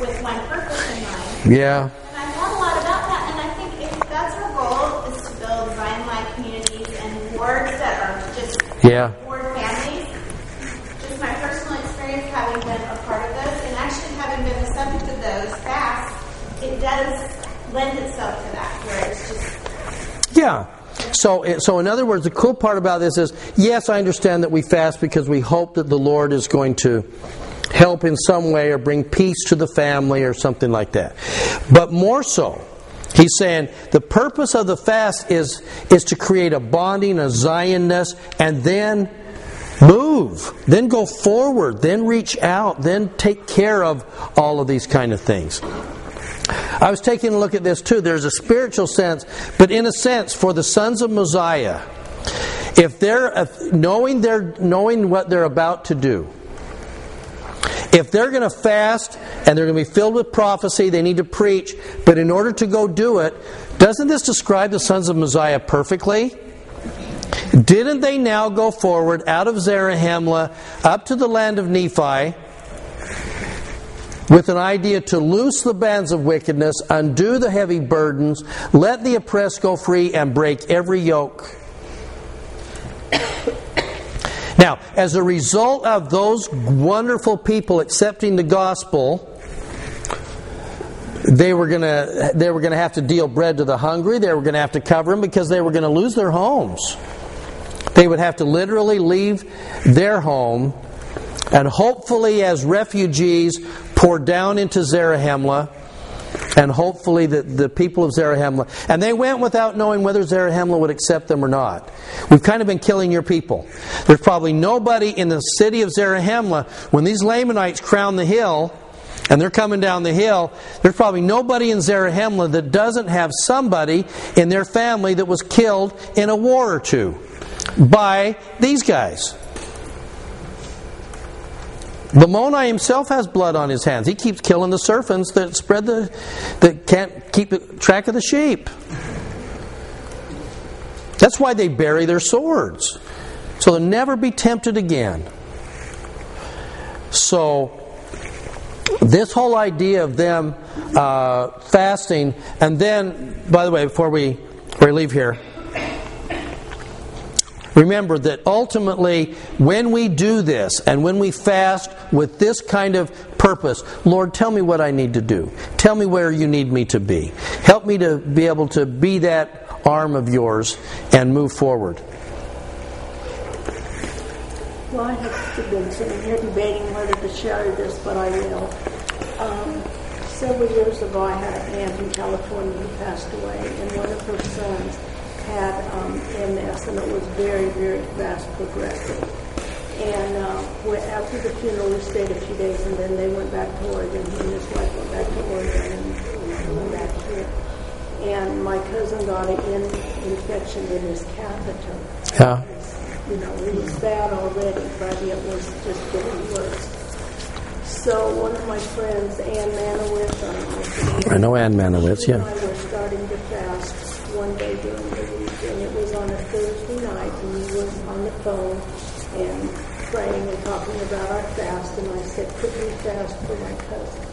with one purpose in mind. Yeah. And I thought a lot about that, and I think if that's our goal, is to build Zion Life communities and wards that are just Yeah. ward families. Just my personal experience having been a part of those, and actually having been the subject of those fasts, it does lend itself to that, where it's just Yeah. So, so in other words, the cool part about this is, yes, I understand that we fast because we hope that the Lord is going to help in some way or bring peace to the family or something like that. But more so, he's saying the purpose of the fast is is to create a bonding, a Zionness, and then move, then go forward, then reach out, then take care of all of these kind of things. I was taking a look at this too. There's a spiritual sense, but in a sense, for the sons of Mosiah, if they're if knowing they're knowing what they're about to do, if they're going to fast and they're going to be filled with prophecy, they need to preach. But in order to go do it, doesn't this describe the sons of Mosiah perfectly? Didn't they now go forward out of Zarahemla up to the land of Nephi? With an idea to loose the bands of wickedness, undo the heavy burdens, let the oppressed go free, and break every yoke. Now, as a result of those wonderful people accepting the gospel, they were going to they were going to have to deal bread to the hungry. They were going to have to cover them because they were going to lose their homes. They would have to literally leave their home and hopefully as refugees pour down into Zarahemla and hopefully the, the people of Zarahemla. And they went without knowing whether Zarahemla would accept them or not. We've kind of been killing your people. There's probably nobody in the city of Zarahemla, when these Lamanites crown the hill, and they're coming down the hill, there's probably nobody in Zarahemla that doesn't have somebody in their family that was killed in a war or two by these guys. Lamoni himself has blood on his hands. He keeps killing the serpents that spread the that can't keep track of the sheep. That's why they bury their swords. So they'll never be tempted again. So this whole idea of them uh, fasting, and then, by the way, before we, before we leave here, remember that ultimately, when we do this and when we fast with this kind of purpose, Lord, tell me what I need to do. Tell me where you need me to be. Help me to be able to be that arm of yours and move forward. Well, I have been sitting here debating whether to share this, but I will. Um, several years ago, I had an aunt in California who passed away, and one of her sons had um, MS, and it was very, very fast progressing. And uh, after the funeral, we stayed a few days, and then they went back to Oregon. He and his wife went back to Oregon and went back here. And my cousin got an infection in his catheter. Yeah you know, it was bad already, but it was just getting worse. So one of my friends, Ann Manowitz, I know Ann Manowitz, yeah. I were starting to fast one day during the week, and it was on a Thursday night, and we were on the phone and praying and talking about our fast, and I said, could we fast for my cousin?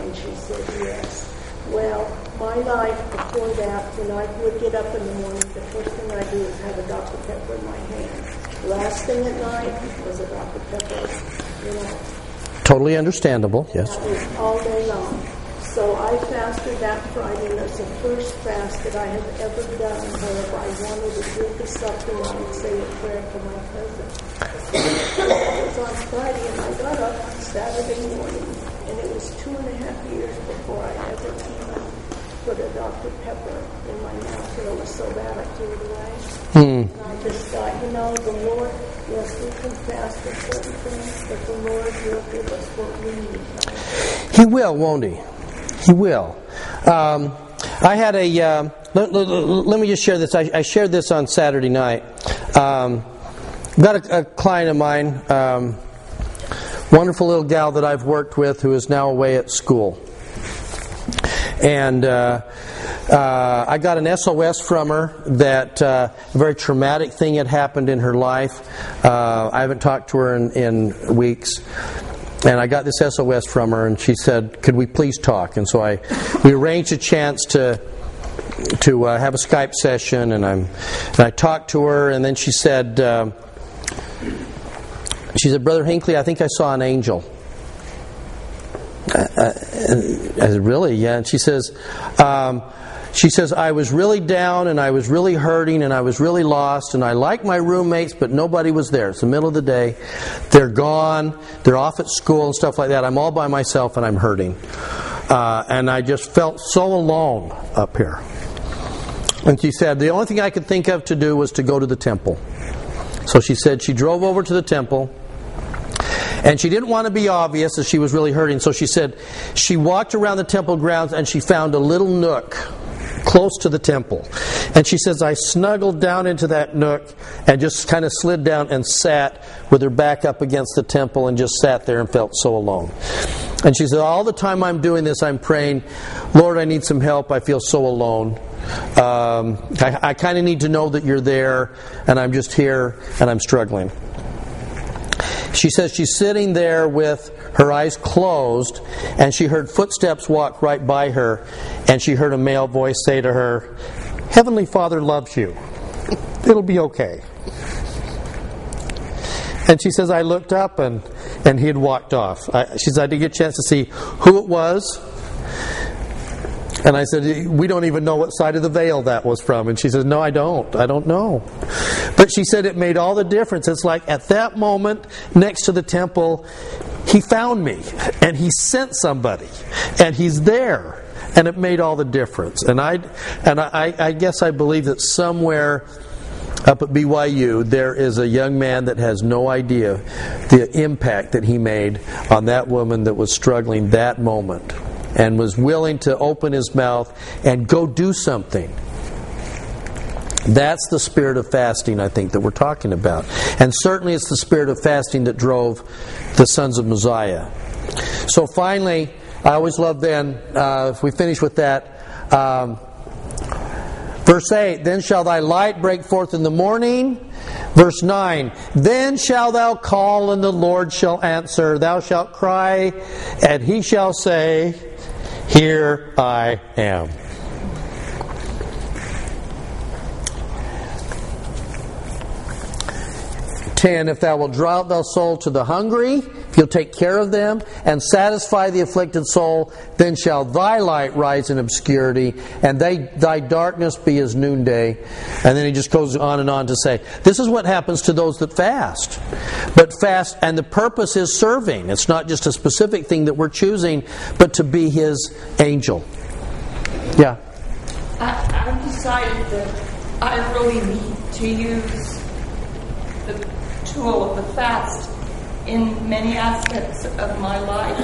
And she said, yes. Well, my life before that, when I would get up in the morning, the first thing I do is have a Dr. Pepper in my hand. Last thing at night was a Dr. Pepper, you know. Totally understandable, yes. All day long. So I fasted that Friday, and it's the first fast that I have ever done where if I wanted to drink a something, I would say a prayer for my cousin. it was on Friday, and I got up on Saturday morning and it was two and a half years before I ever put a Dr. Pepper in my mouth. And it was so bad I threw it away. Mm. And I just thought, you know, the Lord, yes, we can fast for certain things, but the Lord will give us what we need. He will, won't He? He will. Um, I had a. Uh, let, let, let, me just share this. I, I shared this on Saturday night. Um, got a, a, client of mine. Um, wonderful little gal that I've worked with who is now away at school. And uh, uh, I got an SOS from her that uh, a very traumatic thing had happened in her life. Uh, I haven't talked to her in, in weeks. And I got this SOS from her, and she said, "Could we please talk?" And so I, we arranged a chance to to uh, have a Skype session, and and I talked to her, and then she said, uh, she said, Brother Hinckley, I think I saw an angel. I, I, I, really? Yeah. And she says, um, she says, I was really down and I was really hurting and I was really lost and I like my roommates, but nobody was there. It's the middle of the day. They're gone. They're off at school and stuff like that. I'm all by myself and I'm hurting. Uh, and I just felt so alone up here. And she said, the only thing I could think of to do was to go to the temple. So she said she drove over to the temple and she didn't want to be obvious as she was really hurting, so she said she walked around the temple grounds and she found a little nook close to the temple. And she says, I snuggled down into that nook and just kind of slid down and sat with her back up against the temple and just sat there and felt so alone. And she said, All the time I'm doing this, I'm praying, Lord, I need some help. I feel so alone. Um, I, I kind of need to know that you're there, and I'm just here and I'm struggling. She says she's sitting there with her eyes closed, and she heard footsteps walk right by her, and she heard a male voice say to her, Heavenly Father loves you. It'll be okay. And she says, I looked up and, and he had walked off. I, she says, I didn't get a chance to see who it was and I said, We don't even know what side of the veil that was from. And she says, No, I don't. I don't know. But she said it made all the difference. It's like at that moment next to the temple, he found me and he sent somebody and he's there. And it made all the difference. And I, and I, I guess I believe that somewhere up at BYU, there is a young man that has no idea the impact that he made on that woman that was struggling that moment and was willing to open his mouth and go do something. That's the spirit of fasting, I think, that we're talking about. And certainly it's the spirit of fasting that drove the sons of Mosiah. So finally, I always love then, uh, if we finish with that, um, verse 8 Then shall thy light break forth in the morning, Verse 9 Then shalt thou call, and the Lord shall answer. Thou shalt cry, and he shall say, Here I am. 10 If thou wilt draw out thy soul to the hungry, you'll take care of them and satisfy the afflicted soul, then shall thy light rise in obscurity, and they, thy darkness be as noonday. And then he just goes on and on to say, This is what happens to those that fast. But fast, and the purpose is serving. It's not just a specific thing that we're choosing, but to be his angel. Yeah. I, I've decided that I really need to use the tool of the fast in many aspects of my life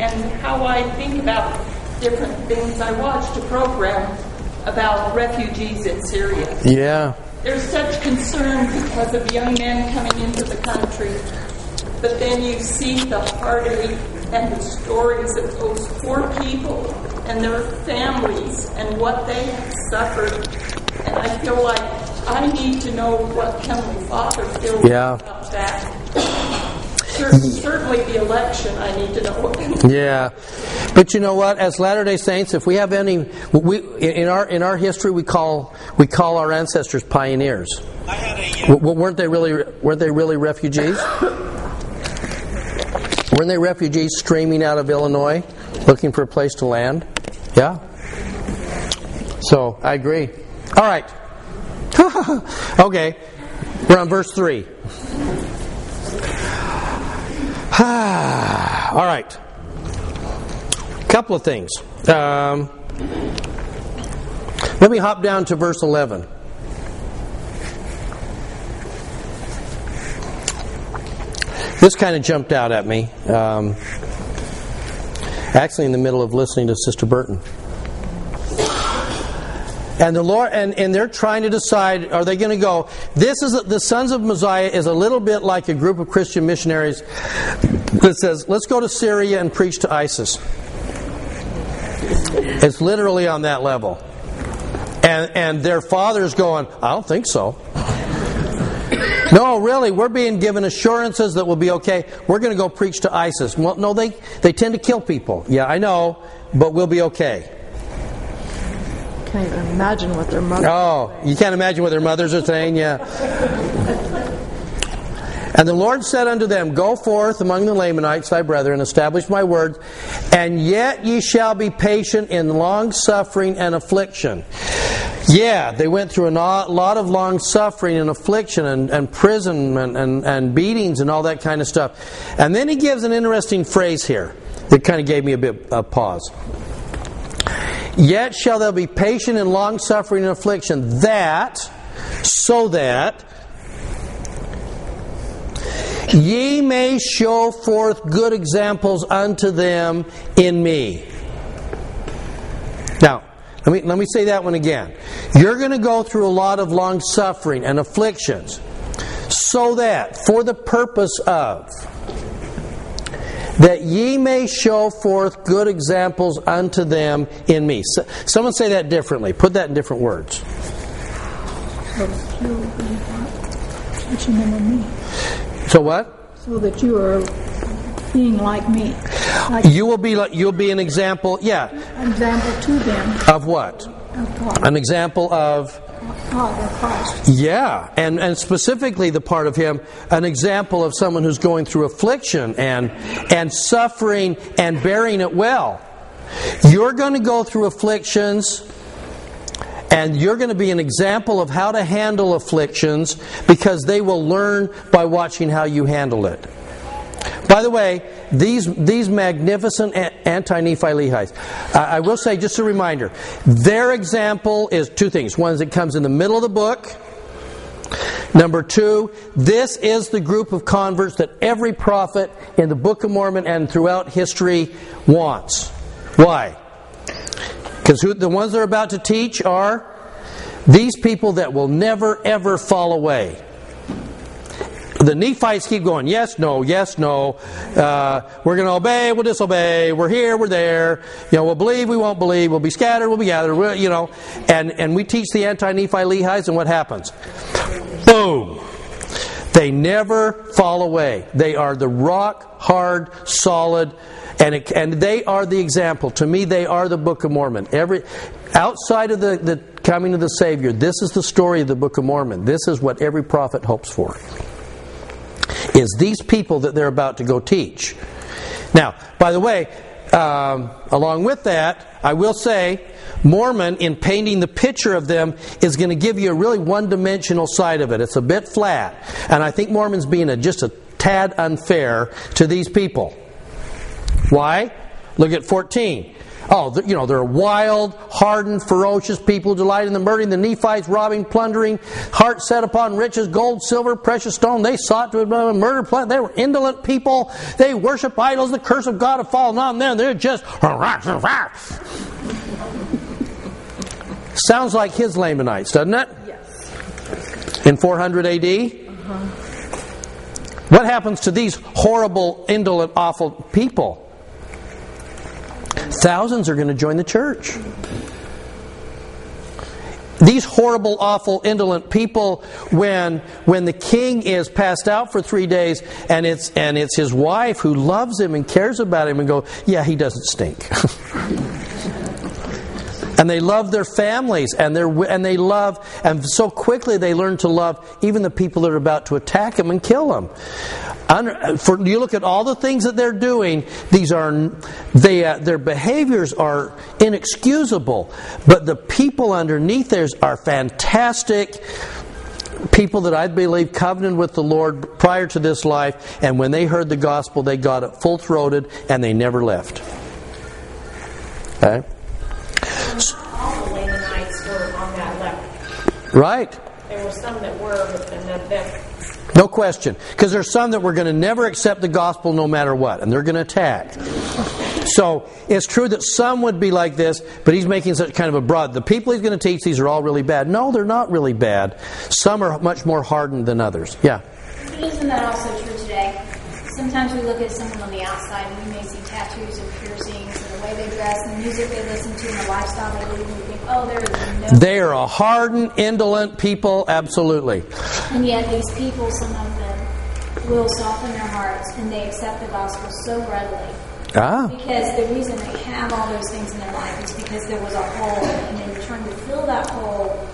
and how I think about different things. I watched a program about refugees in Syria. Yeah. There's such concern because of young men coming into the country. But then you see the heartache and the stories of those poor people and their families and what they have suffered. And I feel like I need to know what Heavenly Father feels Yeah. about that. Cer- Certainly the election, I need to know. Yeah, but you know what? As Latter Day Saints, if we have any, we in our in our history, we call we call our ancestors pioneers. I had a. Uh, w- weren't they really? Weren't they really refugees? Weren't they refugees streaming out of Illinois, looking for a place to land? Yeah. So I agree. All right. okay, we're on verse three. All right. Couple of things. Um, let me hop down to verse 11. This kind of jumped out at me. Um, actually, in the middle of listening to Sister Burton. And the Lord, and, and they're trying to decide: Are they going to go? This is the sons of Mosiah is a little bit like a group of Christian missionaries that says, "Let's go to Syria and preach to ISIS." It's literally on that level, and and their father's going, "I don't think so." No, really, we're being given assurances that we'll be okay. We're going to go preach to ISIS. Well, no, they they tend to kill people. Yeah, I know, but we'll be okay. Can't even imagine what their mother. Oh, you can't imagine what their mothers are saying, yeah. And the Lord said unto them, Go forth among the Lamanites, thy brethren, establish my words, and yet ye shall be patient in long suffering and affliction. Yeah, they went through a lot of long suffering and affliction and, and, and, and beatings and all that kind of stuff. And then he gives an interesting phrase here that kind of gave me a bit of pause. Yet shall thou be patient in long suffering and affliction, that, so that, ye may show forth good examples unto them in me. Now, let me, let me say that one again. You're going to go through a lot of long suffering and afflictions, so that, for the purpose of, that ye may show forth good examples unto them in me. So, someone say that differently. Put that in different words. What you mean in me? So what? So that you are being like me. Like You will be like you'll be an example. Yeah, an example to them of what? of An example of Yeah, and and specifically the part of him, an example of someone who's going through affliction and and suffering and bearing it well. You're going to go through afflictions and you're going to be an example of how to handle afflictions because they will learn by watching how you handle it. By the way, these these magnificent anti Nephi Lehi's, uh, I will say just a reminder, their example is two things. One is it comes in the middle of the book. Number two, this is the group of converts that every prophet in the Book of Mormon and throughout history wants. Why? Because the ones they're about to teach are these people that will never ever fall away. The Nephites keep going, yes, no, yes, no. Uh, we're going to obey, we'll disobey. We're here, we're there. You know, we'll believe, we won't believe. We'll be scattered, we'll be gathered. We'll, you know, and and we teach the anti-Nephi Lehi's, and what happens? Boom. They never fall away. They are the rock hard, solid, and, it, and they are the example. To me, they are the Book of Mormon. Every outside of the, the coming of the Savior, this is the story of the Book of Mormon. This is what every prophet hopes for. Is these people that they're about to go teach. Now, by the way, um, along with that, I will say Mormon, in painting the picture of them, is going to give you a really one dimensional side of it. It's a bit flat. And I think Mormon's being a, just a tad unfair to these people. Why? Look at 14. Oh, you know, they're wild, hardened, ferocious people, delight in the murdering the Nephites, robbing, plundering, heart set upon riches, gold, silver, precious stone. They sought to murder, plunder. They were indolent people. They worship idols. The curse of God have fallen on them. They're just. Sounds like his Lamanites, doesn't it? Yes. In 400 AD? Uh-huh. What happens to these horrible, indolent, awful people? Thousands are going to join the church. These horrible, awful, indolent people, when when the king is passed out for three days, and it's and it's his wife who loves him and cares about him, and go, yeah, he doesn't stink. and they love their families and and they love and so quickly they learn to love even the people that are about to attack them and kill them for you look at all the things that they're doing these are they uh, their behaviors are inexcusable but the people underneath theirs are fantastic people that I believe covenanted with the Lord prior to this life, and when they heard the gospel, they got it full throated and they never left. Okay? Right. There were some that were, and that, that no question. Because there's some that were going to never accept the gospel no matter what, and they're going to attack. So it's true that some would be like this, but he's making such kind of a broad. The people he's going to teach these are all really bad. No, they're not really bad. Some are much more hardened than others. Yeah. But isn't that also true today? Sometimes we look at someone on the outside and we may see tattoos and piercings and they dress and the music they listen to and the lifestyle they live and we think, oh, there is no. They are a hardened, indolent people, absolutely. And yet these people, some of them, will soften their hearts and they accept the gospel so readily. Ah. Because the reason they have all those things in their life is because there was a hole and they were trying to fill that hole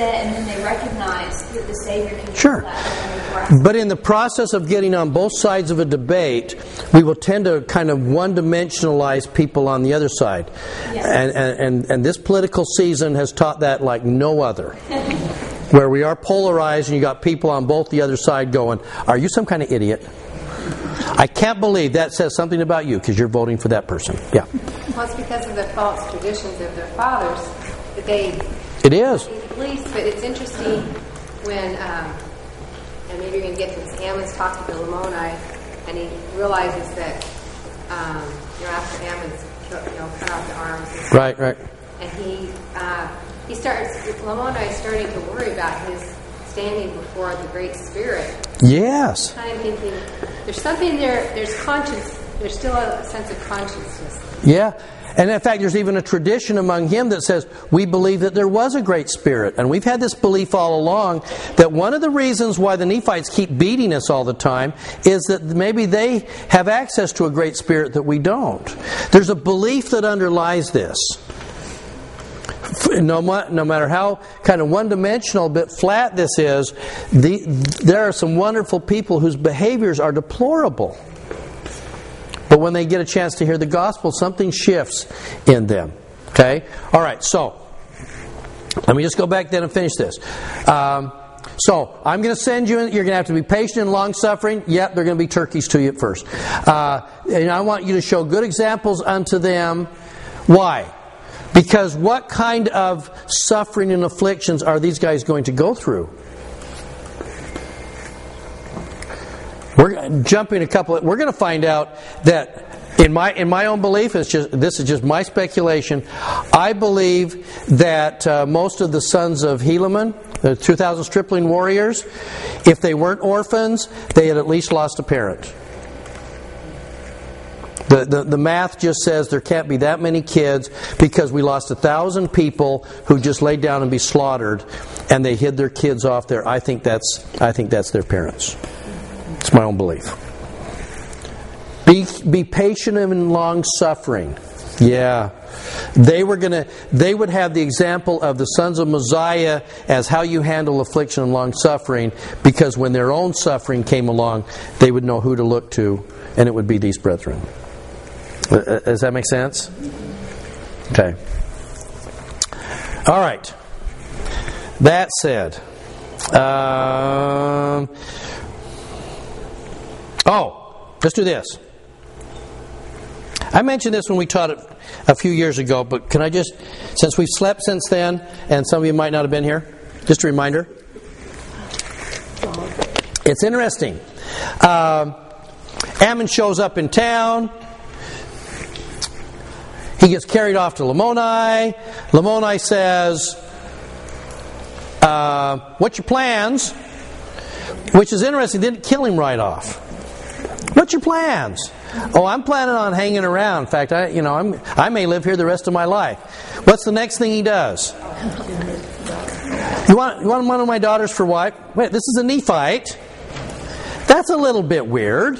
Yep. and then they recognize that the Savior can Sure. fill that and they grasp But in the process of getting on both sides of a debate, we will tend to kind of one dimensionalize people on the other side. Yes. And, and, and, and this political season has taught that like no other. Where we are polarized and you got people on both the other side going, Are you some kind of idiot? I can't believe that says something about you because you're voting for that person. Yeah. Well, it's because of the false traditions of their fathers that they It is. But it's interesting when, um, and maybe you're going to get to this. Ammon's talked to Lamoni, and he realizes that, um, you know, after Ammon's you know cut off the arms, and stuff, Right, right. and he uh, he starts Lamoni is starting to worry about his standing before the Great Spirit. Yes. Kind of thinking there's something there. There's conscience. There's still a sense of consciousness. Yeah. And in fact, there's even a tradition among him that says we believe that there was a great spirit. And we've had this belief all along that one of the reasons why the Nephites keep beating us all the time is that maybe they have access to a great spirit that we don't. There's a belief that underlies this. No, no matter how kind of one dimensional, bit flat this is, the, there are some wonderful people whose behaviors are deplorable. But when they get a chance to hear the gospel, something shifts in them. Okay? All right, so let me just go back then and finish this. Um, so I'm going to send you. You're going to have to be patient and long suffering. Yep, they're going to be turkeys to you at first. Uh, and I want you to show good examples unto them. Why? Because what kind of suffering and afflictions are these guys going to go through? We're jumping a couple. We're going to find out that in my in my own belief, it's just this is just my speculation. I believe that uh, most of the sons of Helaman, the 2,000 stripling warriors, if they weren't orphans, they had at least lost a parent. The, the, the math just says there can't be that many kids because we lost a thousand people who just laid down and be slaughtered, and they hid their kids off there. I think that's I think that's their parents. It's my own belief. Be be patient and long suffering. Yeah. They were going to they would have the example of the sons of Mosiah as how you handle affliction and long suffering because when their own suffering came along, they would know who to look to and it would be these brethren. Uh, uh, does that make sense? Okay. All right. That said, um, oh, let's do this. I mentioned this when we taught it a few years ago, but can I just, since we've slept since then, and some of you might not have been here, just a reminder. It's interesting. Um, Ammon shows up in town. He gets carried off to Lamoni. Lamoni says, uh, What's your plans? Which is interesting. They didn't kill him right off. What's your plans? Oh, I'm planning on hanging around. In fact, I, you know, I'm, I may live here the rest of my life. What's the next thing he does? You want, you want one of my daughters for wife? Wait, this is a Nephite. That's a little bit weird.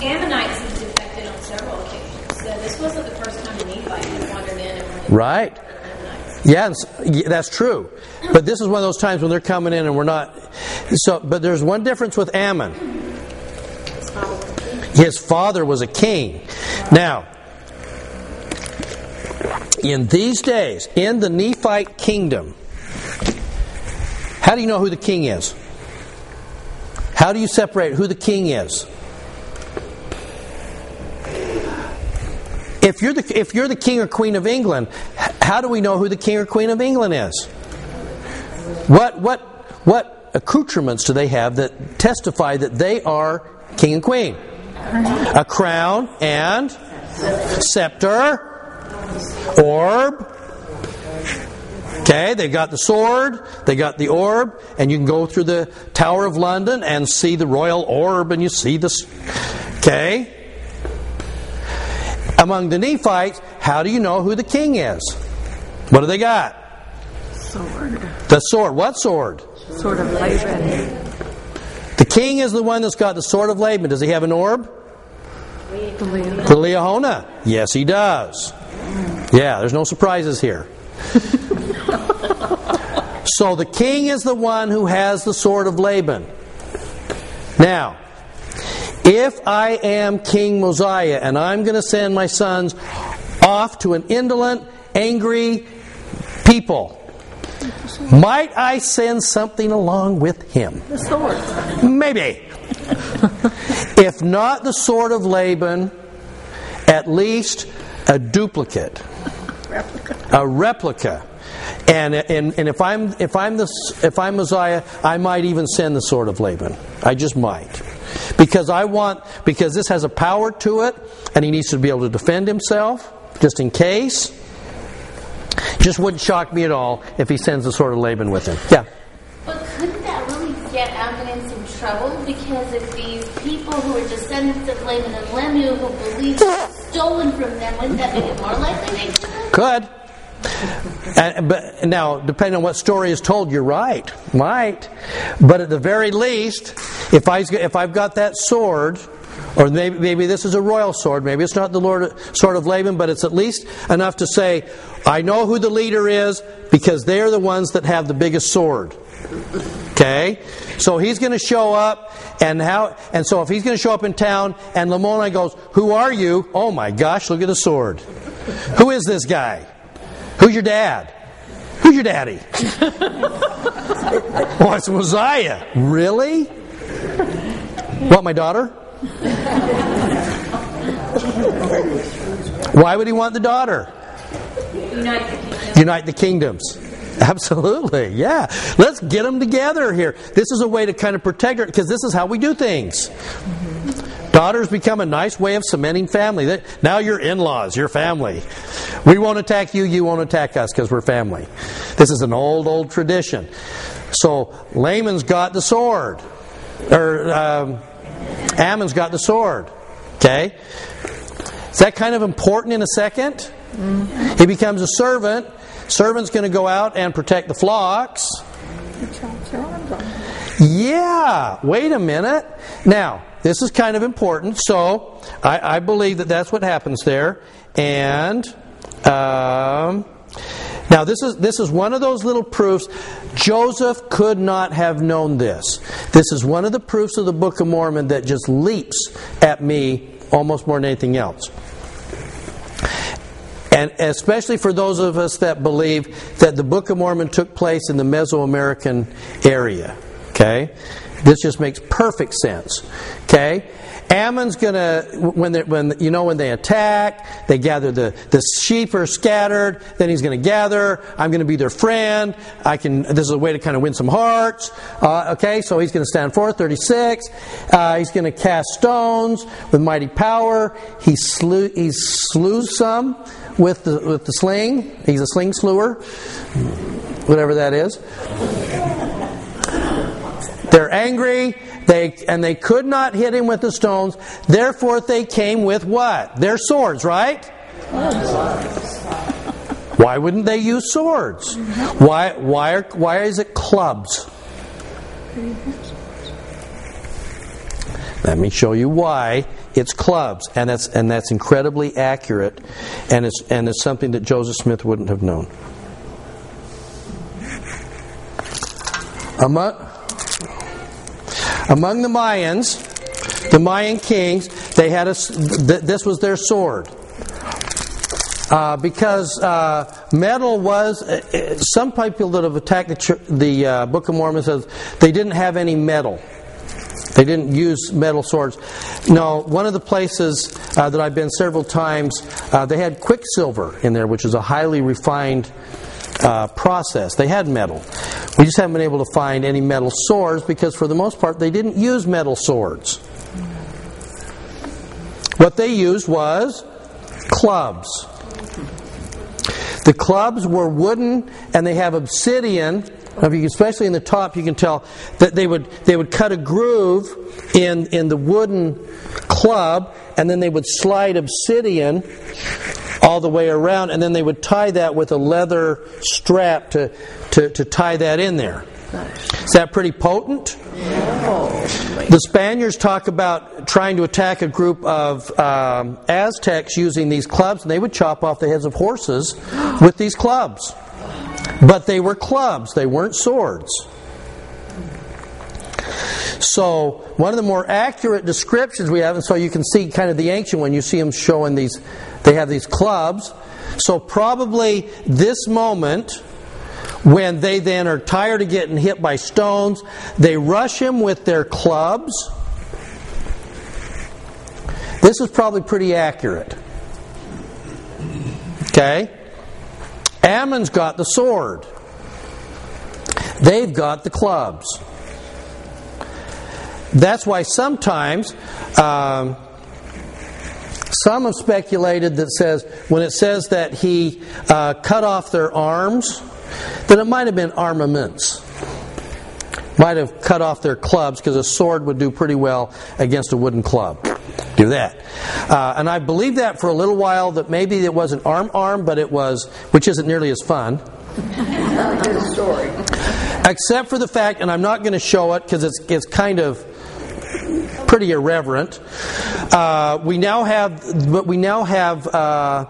Ammonites have defected on several occasions, so this wasn't the first time a Nephite had wandered in and Right. Yeah, that's true. But this is one of those times when they're coming in and we're not. So, but there's one difference with Ammon. His father was a king. Now, in these days, in the Nephite kingdom, how do you know who the king is? How do you separate who the king is? If you're the if you're the king or queen of England, how do we know who the king or queen of England is? What what what accoutrements do they have that testify that they are king and queen? A crown and scepter, orb. Okay, they got the sword, they got the orb, and you can go through the Tower of London and see the royal orb, and you see this. Okay? Among the Nephites, how do you know who the king is? What do they got? Sword. The sword. What sword? Sword of Laban. The king is the one that's got the sword of Laban. Does he have an orb? The Leah. The Liahona. Yes, he does. Yeah, there's no surprises here. so the king is the one who has the sword of Laban. Now, if I am King Mosiah and I'm going to send my sons off to an indolent, angry people, might I send something along with him? The sword. Maybe. if not the sword of Laban, at least a duplicate, a replica. And, and, and if I'm if I'm the if I'm Mosiah, I might even send the sword of Laban. I just might, because I want because this has a power to it, and he needs to be able to defend himself just in case. Just wouldn't shock me at all if he sends a sword of Laman with him. Yeah. But couldn't that really get Ammon in some trouble? Because if these people who are descendants of Laban and Lemuel who believe stolen from them, wouldn't that make it more likely they Could. And, but now, depending on what story is told, you're right, might. But at the very least, if I if I've got that sword, or maybe, maybe this is a royal sword, maybe it's not the Lord, sword of Laban, but it's at least enough to say, I know who the leader is because they're the ones that have the biggest sword. Okay, so he's going to show up, and how? And so if he's going to show up in town, and Lamoni goes, "Who are you?" Oh my gosh, look at the sword. Who is this guy? Who's your dad? Who's your daddy? oh, it's Mosiah. Really? What, my daughter? Why would he want the daughter? Unite the kingdom. Unite the kingdoms. Absolutely, yeah. Let's get them together here. This is a way to kind of protect her because this is how we do things. Daughters become a nice way of cementing family. Now you're in laws, you're family. We won't attack you, you won't attack us because we're family. This is an old, old tradition. So Laman's got the sword, or um, Ammon's got the sword. Okay? Is that kind of important in a 2nd He becomes a servant. Servant's going to go out and protect the flocks. Yeah, wait a minute. Now, this is kind of important. So, I, I believe that that's what happens there. And um, now, this is this is one of those little proofs. Joseph could not have known this. This is one of the proofs of the Book of Mormon that just leaps at me almost more than anything else. And especially for those of us that believe that the Book of Mormon took place in the Mesoamerican area. Okay? This just makes perfect sense. Okay? Ammon's gonna when they, when you know when they attack, they gather the the sheep are scattered. Then he's going to gather. I'm going to be their friend. I can. This is a way to kind of win some hearts. Uh, okay, so he's going to stand forth. 36. Uh, he's going to cast stones with mighty power. He slew he slews some with the with the sling. He's a sling slewer, whatever that is. They're angry. They, and they could not hit him with the stones. Therefore, they came with what? Their swords, right? Why wouldn't they use swords? Why, why, are, why is it clubs? Let me show you why it's clubs, and that's and that's incredibly accurate, and it's and it's something that Joseph Smith wouldn't have known. Among, among the Mayans, the Mayan kings, they had a, this was their sword. Uh, because uh, metal was, uh, some people that have attacked the, the uh, Book of Mormon says they didn't have any metal. They didn't use metal swords. No, one of the places uh, that I've been several times, uh, they had quicksilver in there, which is a highly refined Uh, process. They had metal. We just haven't been able to find any metal swords because, for the most part, they didn't use metal swords. What they used was clubs. The clubs were wooden and they have obsidian. Especially in the top, you can tell that they would they would cut a groove in in the wooden club, and then they would slide obsidian all the way around, and then they would tie that with a leather strap to, to, to tie that in there. Is that pretty potent? The Spaniards talk about trying to attack a group of um, Aztecs using these clubs, and they would chop off the heads of horses with these clubs. But they were clubs, they weren't swords. So, one of the more accurate descriptions we have, and so you can see kind of the ancient one, you see them showing these, they have these clubs. So, probably this moment, when they then are tired of getting hit by stones, they rush him with their clubs. This is probably pretty accurate. Okay? Ammon's got the sword. They've got the clubs. That's why sometimes um, some have speculated that says when it says that he uh, cut off their arms, that it might have been armaments. Might have cut off their clubs because a sword would do pretty well against a wooden club. Do that. Uh, and I believed that for a little while that maybe it wasn't arm arm, but it was, which isn't nearly as fun. Except for the fact, and I'm not going to show it because it's, it's kind of pretty irreverent. Uh, we now have, but we now have uh,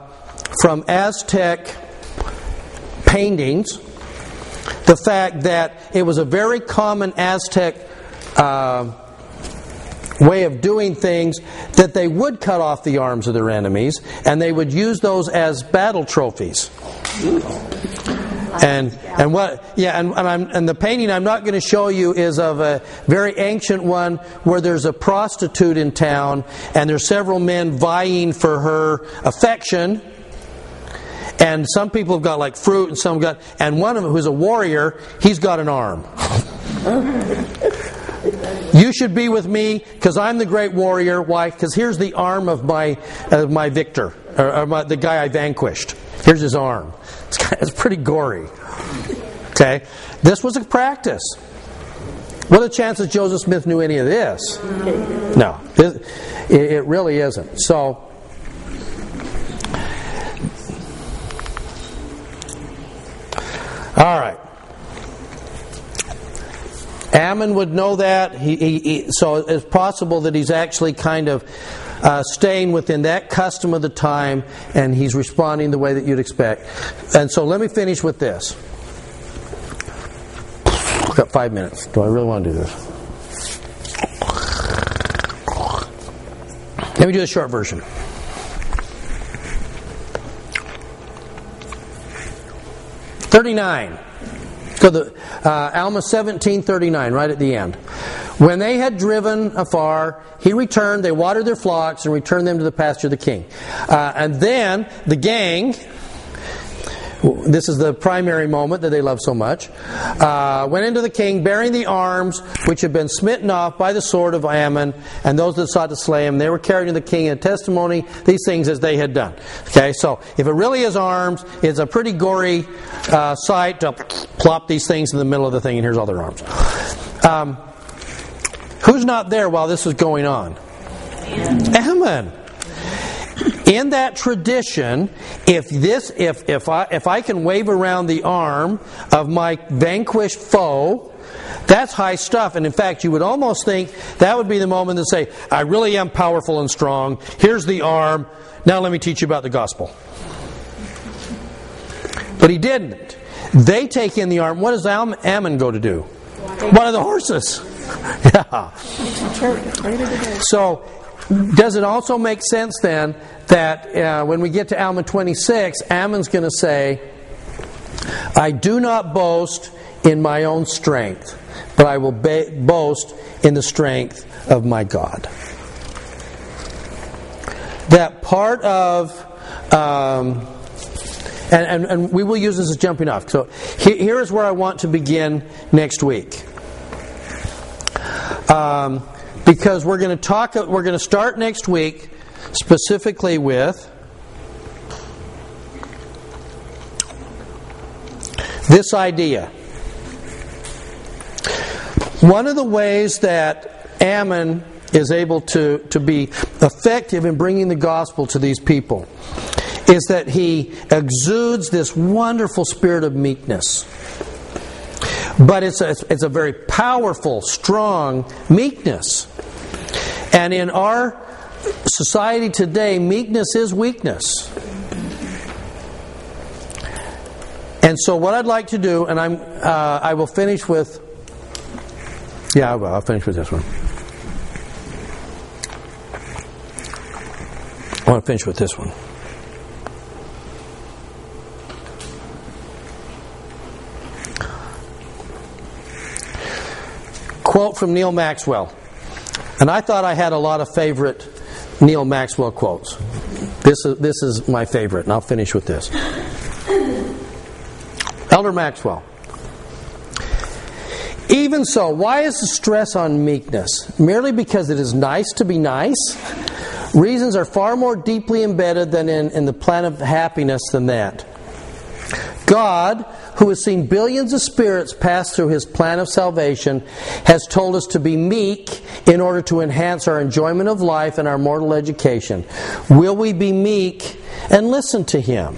from Aztec paintings the fact that it was a very common Aztec uh, way of doing things that they would cut off the arms of their enemies and they would use those as battle trophies. And and what yeah and and, and the painting I'm not going to show you is of a very ancient one where there's a prostitute in town and there's several men vying for her affection. And some people have got like fruit, and some got, and one of them who's a warrior, he's got an arm. you should be with me because I'm the great warrior. Why? Because here's the arm of my of my victor, or, or my, the guy I vanquished. Here's his arm. It's, it's pretty gory. Okay? This was a practice. What are the chances Joseph Smith knew any of this? No. It, it really isn't. So. All right. Ammon would know that. He, he, he, so it's possible that he's actually kind of uh, staying within that custom of the time and he's responding the way that you'd expect. And so let me finish with this. I've got five minutes. Do I really want to do this? Let me do a short version. Thirty-nine. Go the uh, Alma seventeen thirty-nine, right at the end. When they had driven afar, he returned. They watered their flocks and returned them to the pasture of the king. Uh, and then the gang this is the primary moment that they love so much. Uh, went into the king bearing the arms which had been smitten off by the sword of Ammon and those that sought to slay him. They were carried to the king in testimony these things as they had done. Okay, so if it really is arms, it's a pretty gory uh, sight to plop these things in the middle of the thing and here's all their arms. Um, who's not there while this is going on? Ammon in that tradition, if this, if if I if I can wave around the arm of my vanquished foe, that's high stuff. And in fact, you would almost think that would be the moment to say, "I really am powerful and strong. Here's the arm. Now let me teach you about the gospel." But he didn't. They take in the arm. What does Ammon go to do? One of the horses. Yeah. So does it also make sense then that uh, when we get to Alma 26, Ammon's going to say, I do not boast in my own strength, but I will ba- boast in the strength of my God. That part of, um, and, and, and, we will use this as jumping off. So here is where I want to begin next week. Um, because we're going to talk, we're going to start next week specifically with this idea. One of the ways that Ammon is able to, to be effective in bringing the gospel to these people is that he exudes this wonderful spirit of meekness. But it's a, it's a very powerful, strong meekness. And in our society today, meekness is weakness. And so, what I'd like to do, and I'm, uh, I will finish with, yeah, I will. I'll finish with this one. I want to finish with this one. Quote from Neal Maxwell. And I thought I had a lot of favorite Neal Maxwell quotes. This is, this is my favorite, and I'll finish with this. Elder Maxwell. Even so, why is the stress on meekness? Merely because it is nice to be nice? Reasons are far more deeply embedded than in, in the plan of happiness than that. God, who has seen billions of spirits pass through his plan of salvation, has told us to be meek in order to enhance our enjoyment of life and our mortal education. Will we be meek and listen to him?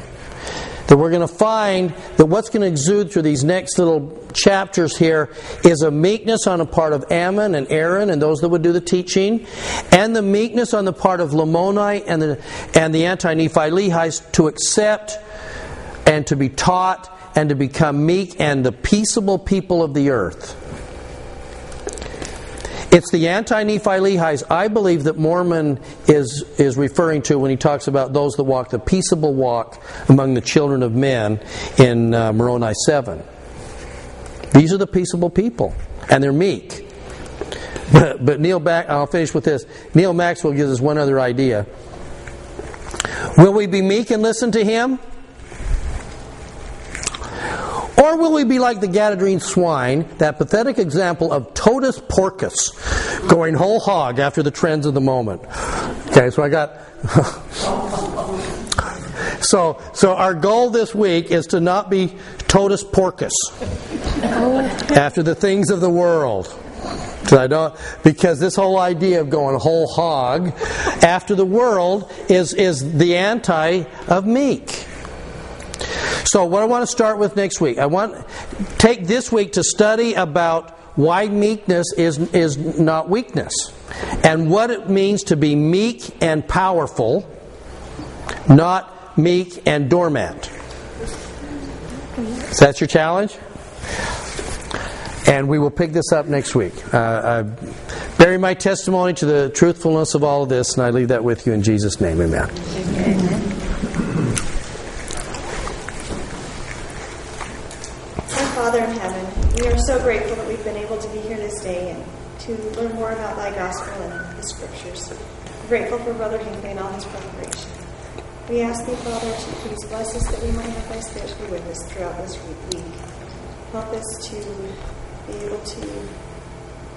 That we're going to find that what's going to exude through these next little chapters here is a meekness on the part of Ammon and Aaron and those that would do the teaching, and the meekness on the part of Lamoni and the, and the anti Nephi Lehi's to accept and to be taught and to become meek and the peaceable people of the earth. It's the anti Nephi Lehi's, I believe, that Mormon is, is referring to when he talks about those that walk the peaceable walk among the children of men in uh, Moroni 7. These are the peaceable people, and they're meek. But, but Neal back, I'll finish with this. Neal Maxwell gives us one other idea. Will we be meek and listen to him? Or will we be like the Gadarene swine, that pathetic example of totus porcus, going whole hog after the trends of the moment? Okay, so I got. so, so our goal this week is to not be totus porcus after the things of the world. I don't because this whole idea of going whole hog after the world is is the anti of meek. So what I want to start with next week, I want take this week to study about why meekness is is not weakness and what it means to be meek and powerful, not meek and dormant. So that's your challenge? And we will pick this up next week. Uh, I bury my testimony to the truthfulness of all of this, and I leave that with you in Jesus' name. Amen. Our Father in heaven, we are so grateful that we've been able to be here this day and to learn more about thy gospel and the scriptures. We're grateful for Brother Hinckley and all his preparation. We ask thee, Father, to please bless us that we might have thy spirit be with us throughout this week. Help us to be able to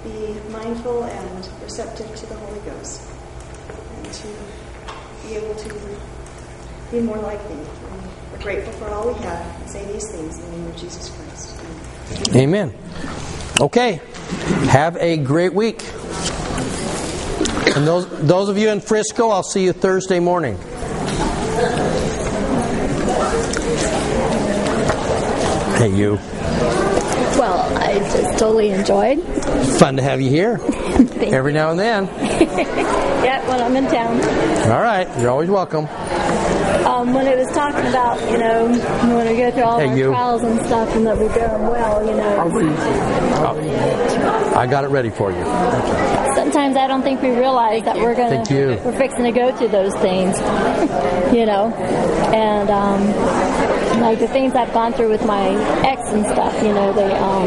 be mindful and receptive to the Holy Ghost and to be able to be more like thee. We're grateful for all we have and say these things in the name of Jesus Christ. Amen. Okay. Have a great week. And those those of you in Frisco, I'll see you Thursday morning. Hey, you. Well, I just totally enjoyed. Fun to have you here every now and then. yeah, when I'm in town. All right, you're always welcome. Um, when it was talking about, you know, when we go through all Hey, our you. trials and stuff and that we're doing well, you know. I got it ready for you. Sometimes I don't think we realize that we're gonna Thank we're fixing to go through those things, you know, and um, like the things I've gone through with my ex and stuff, you know, they um,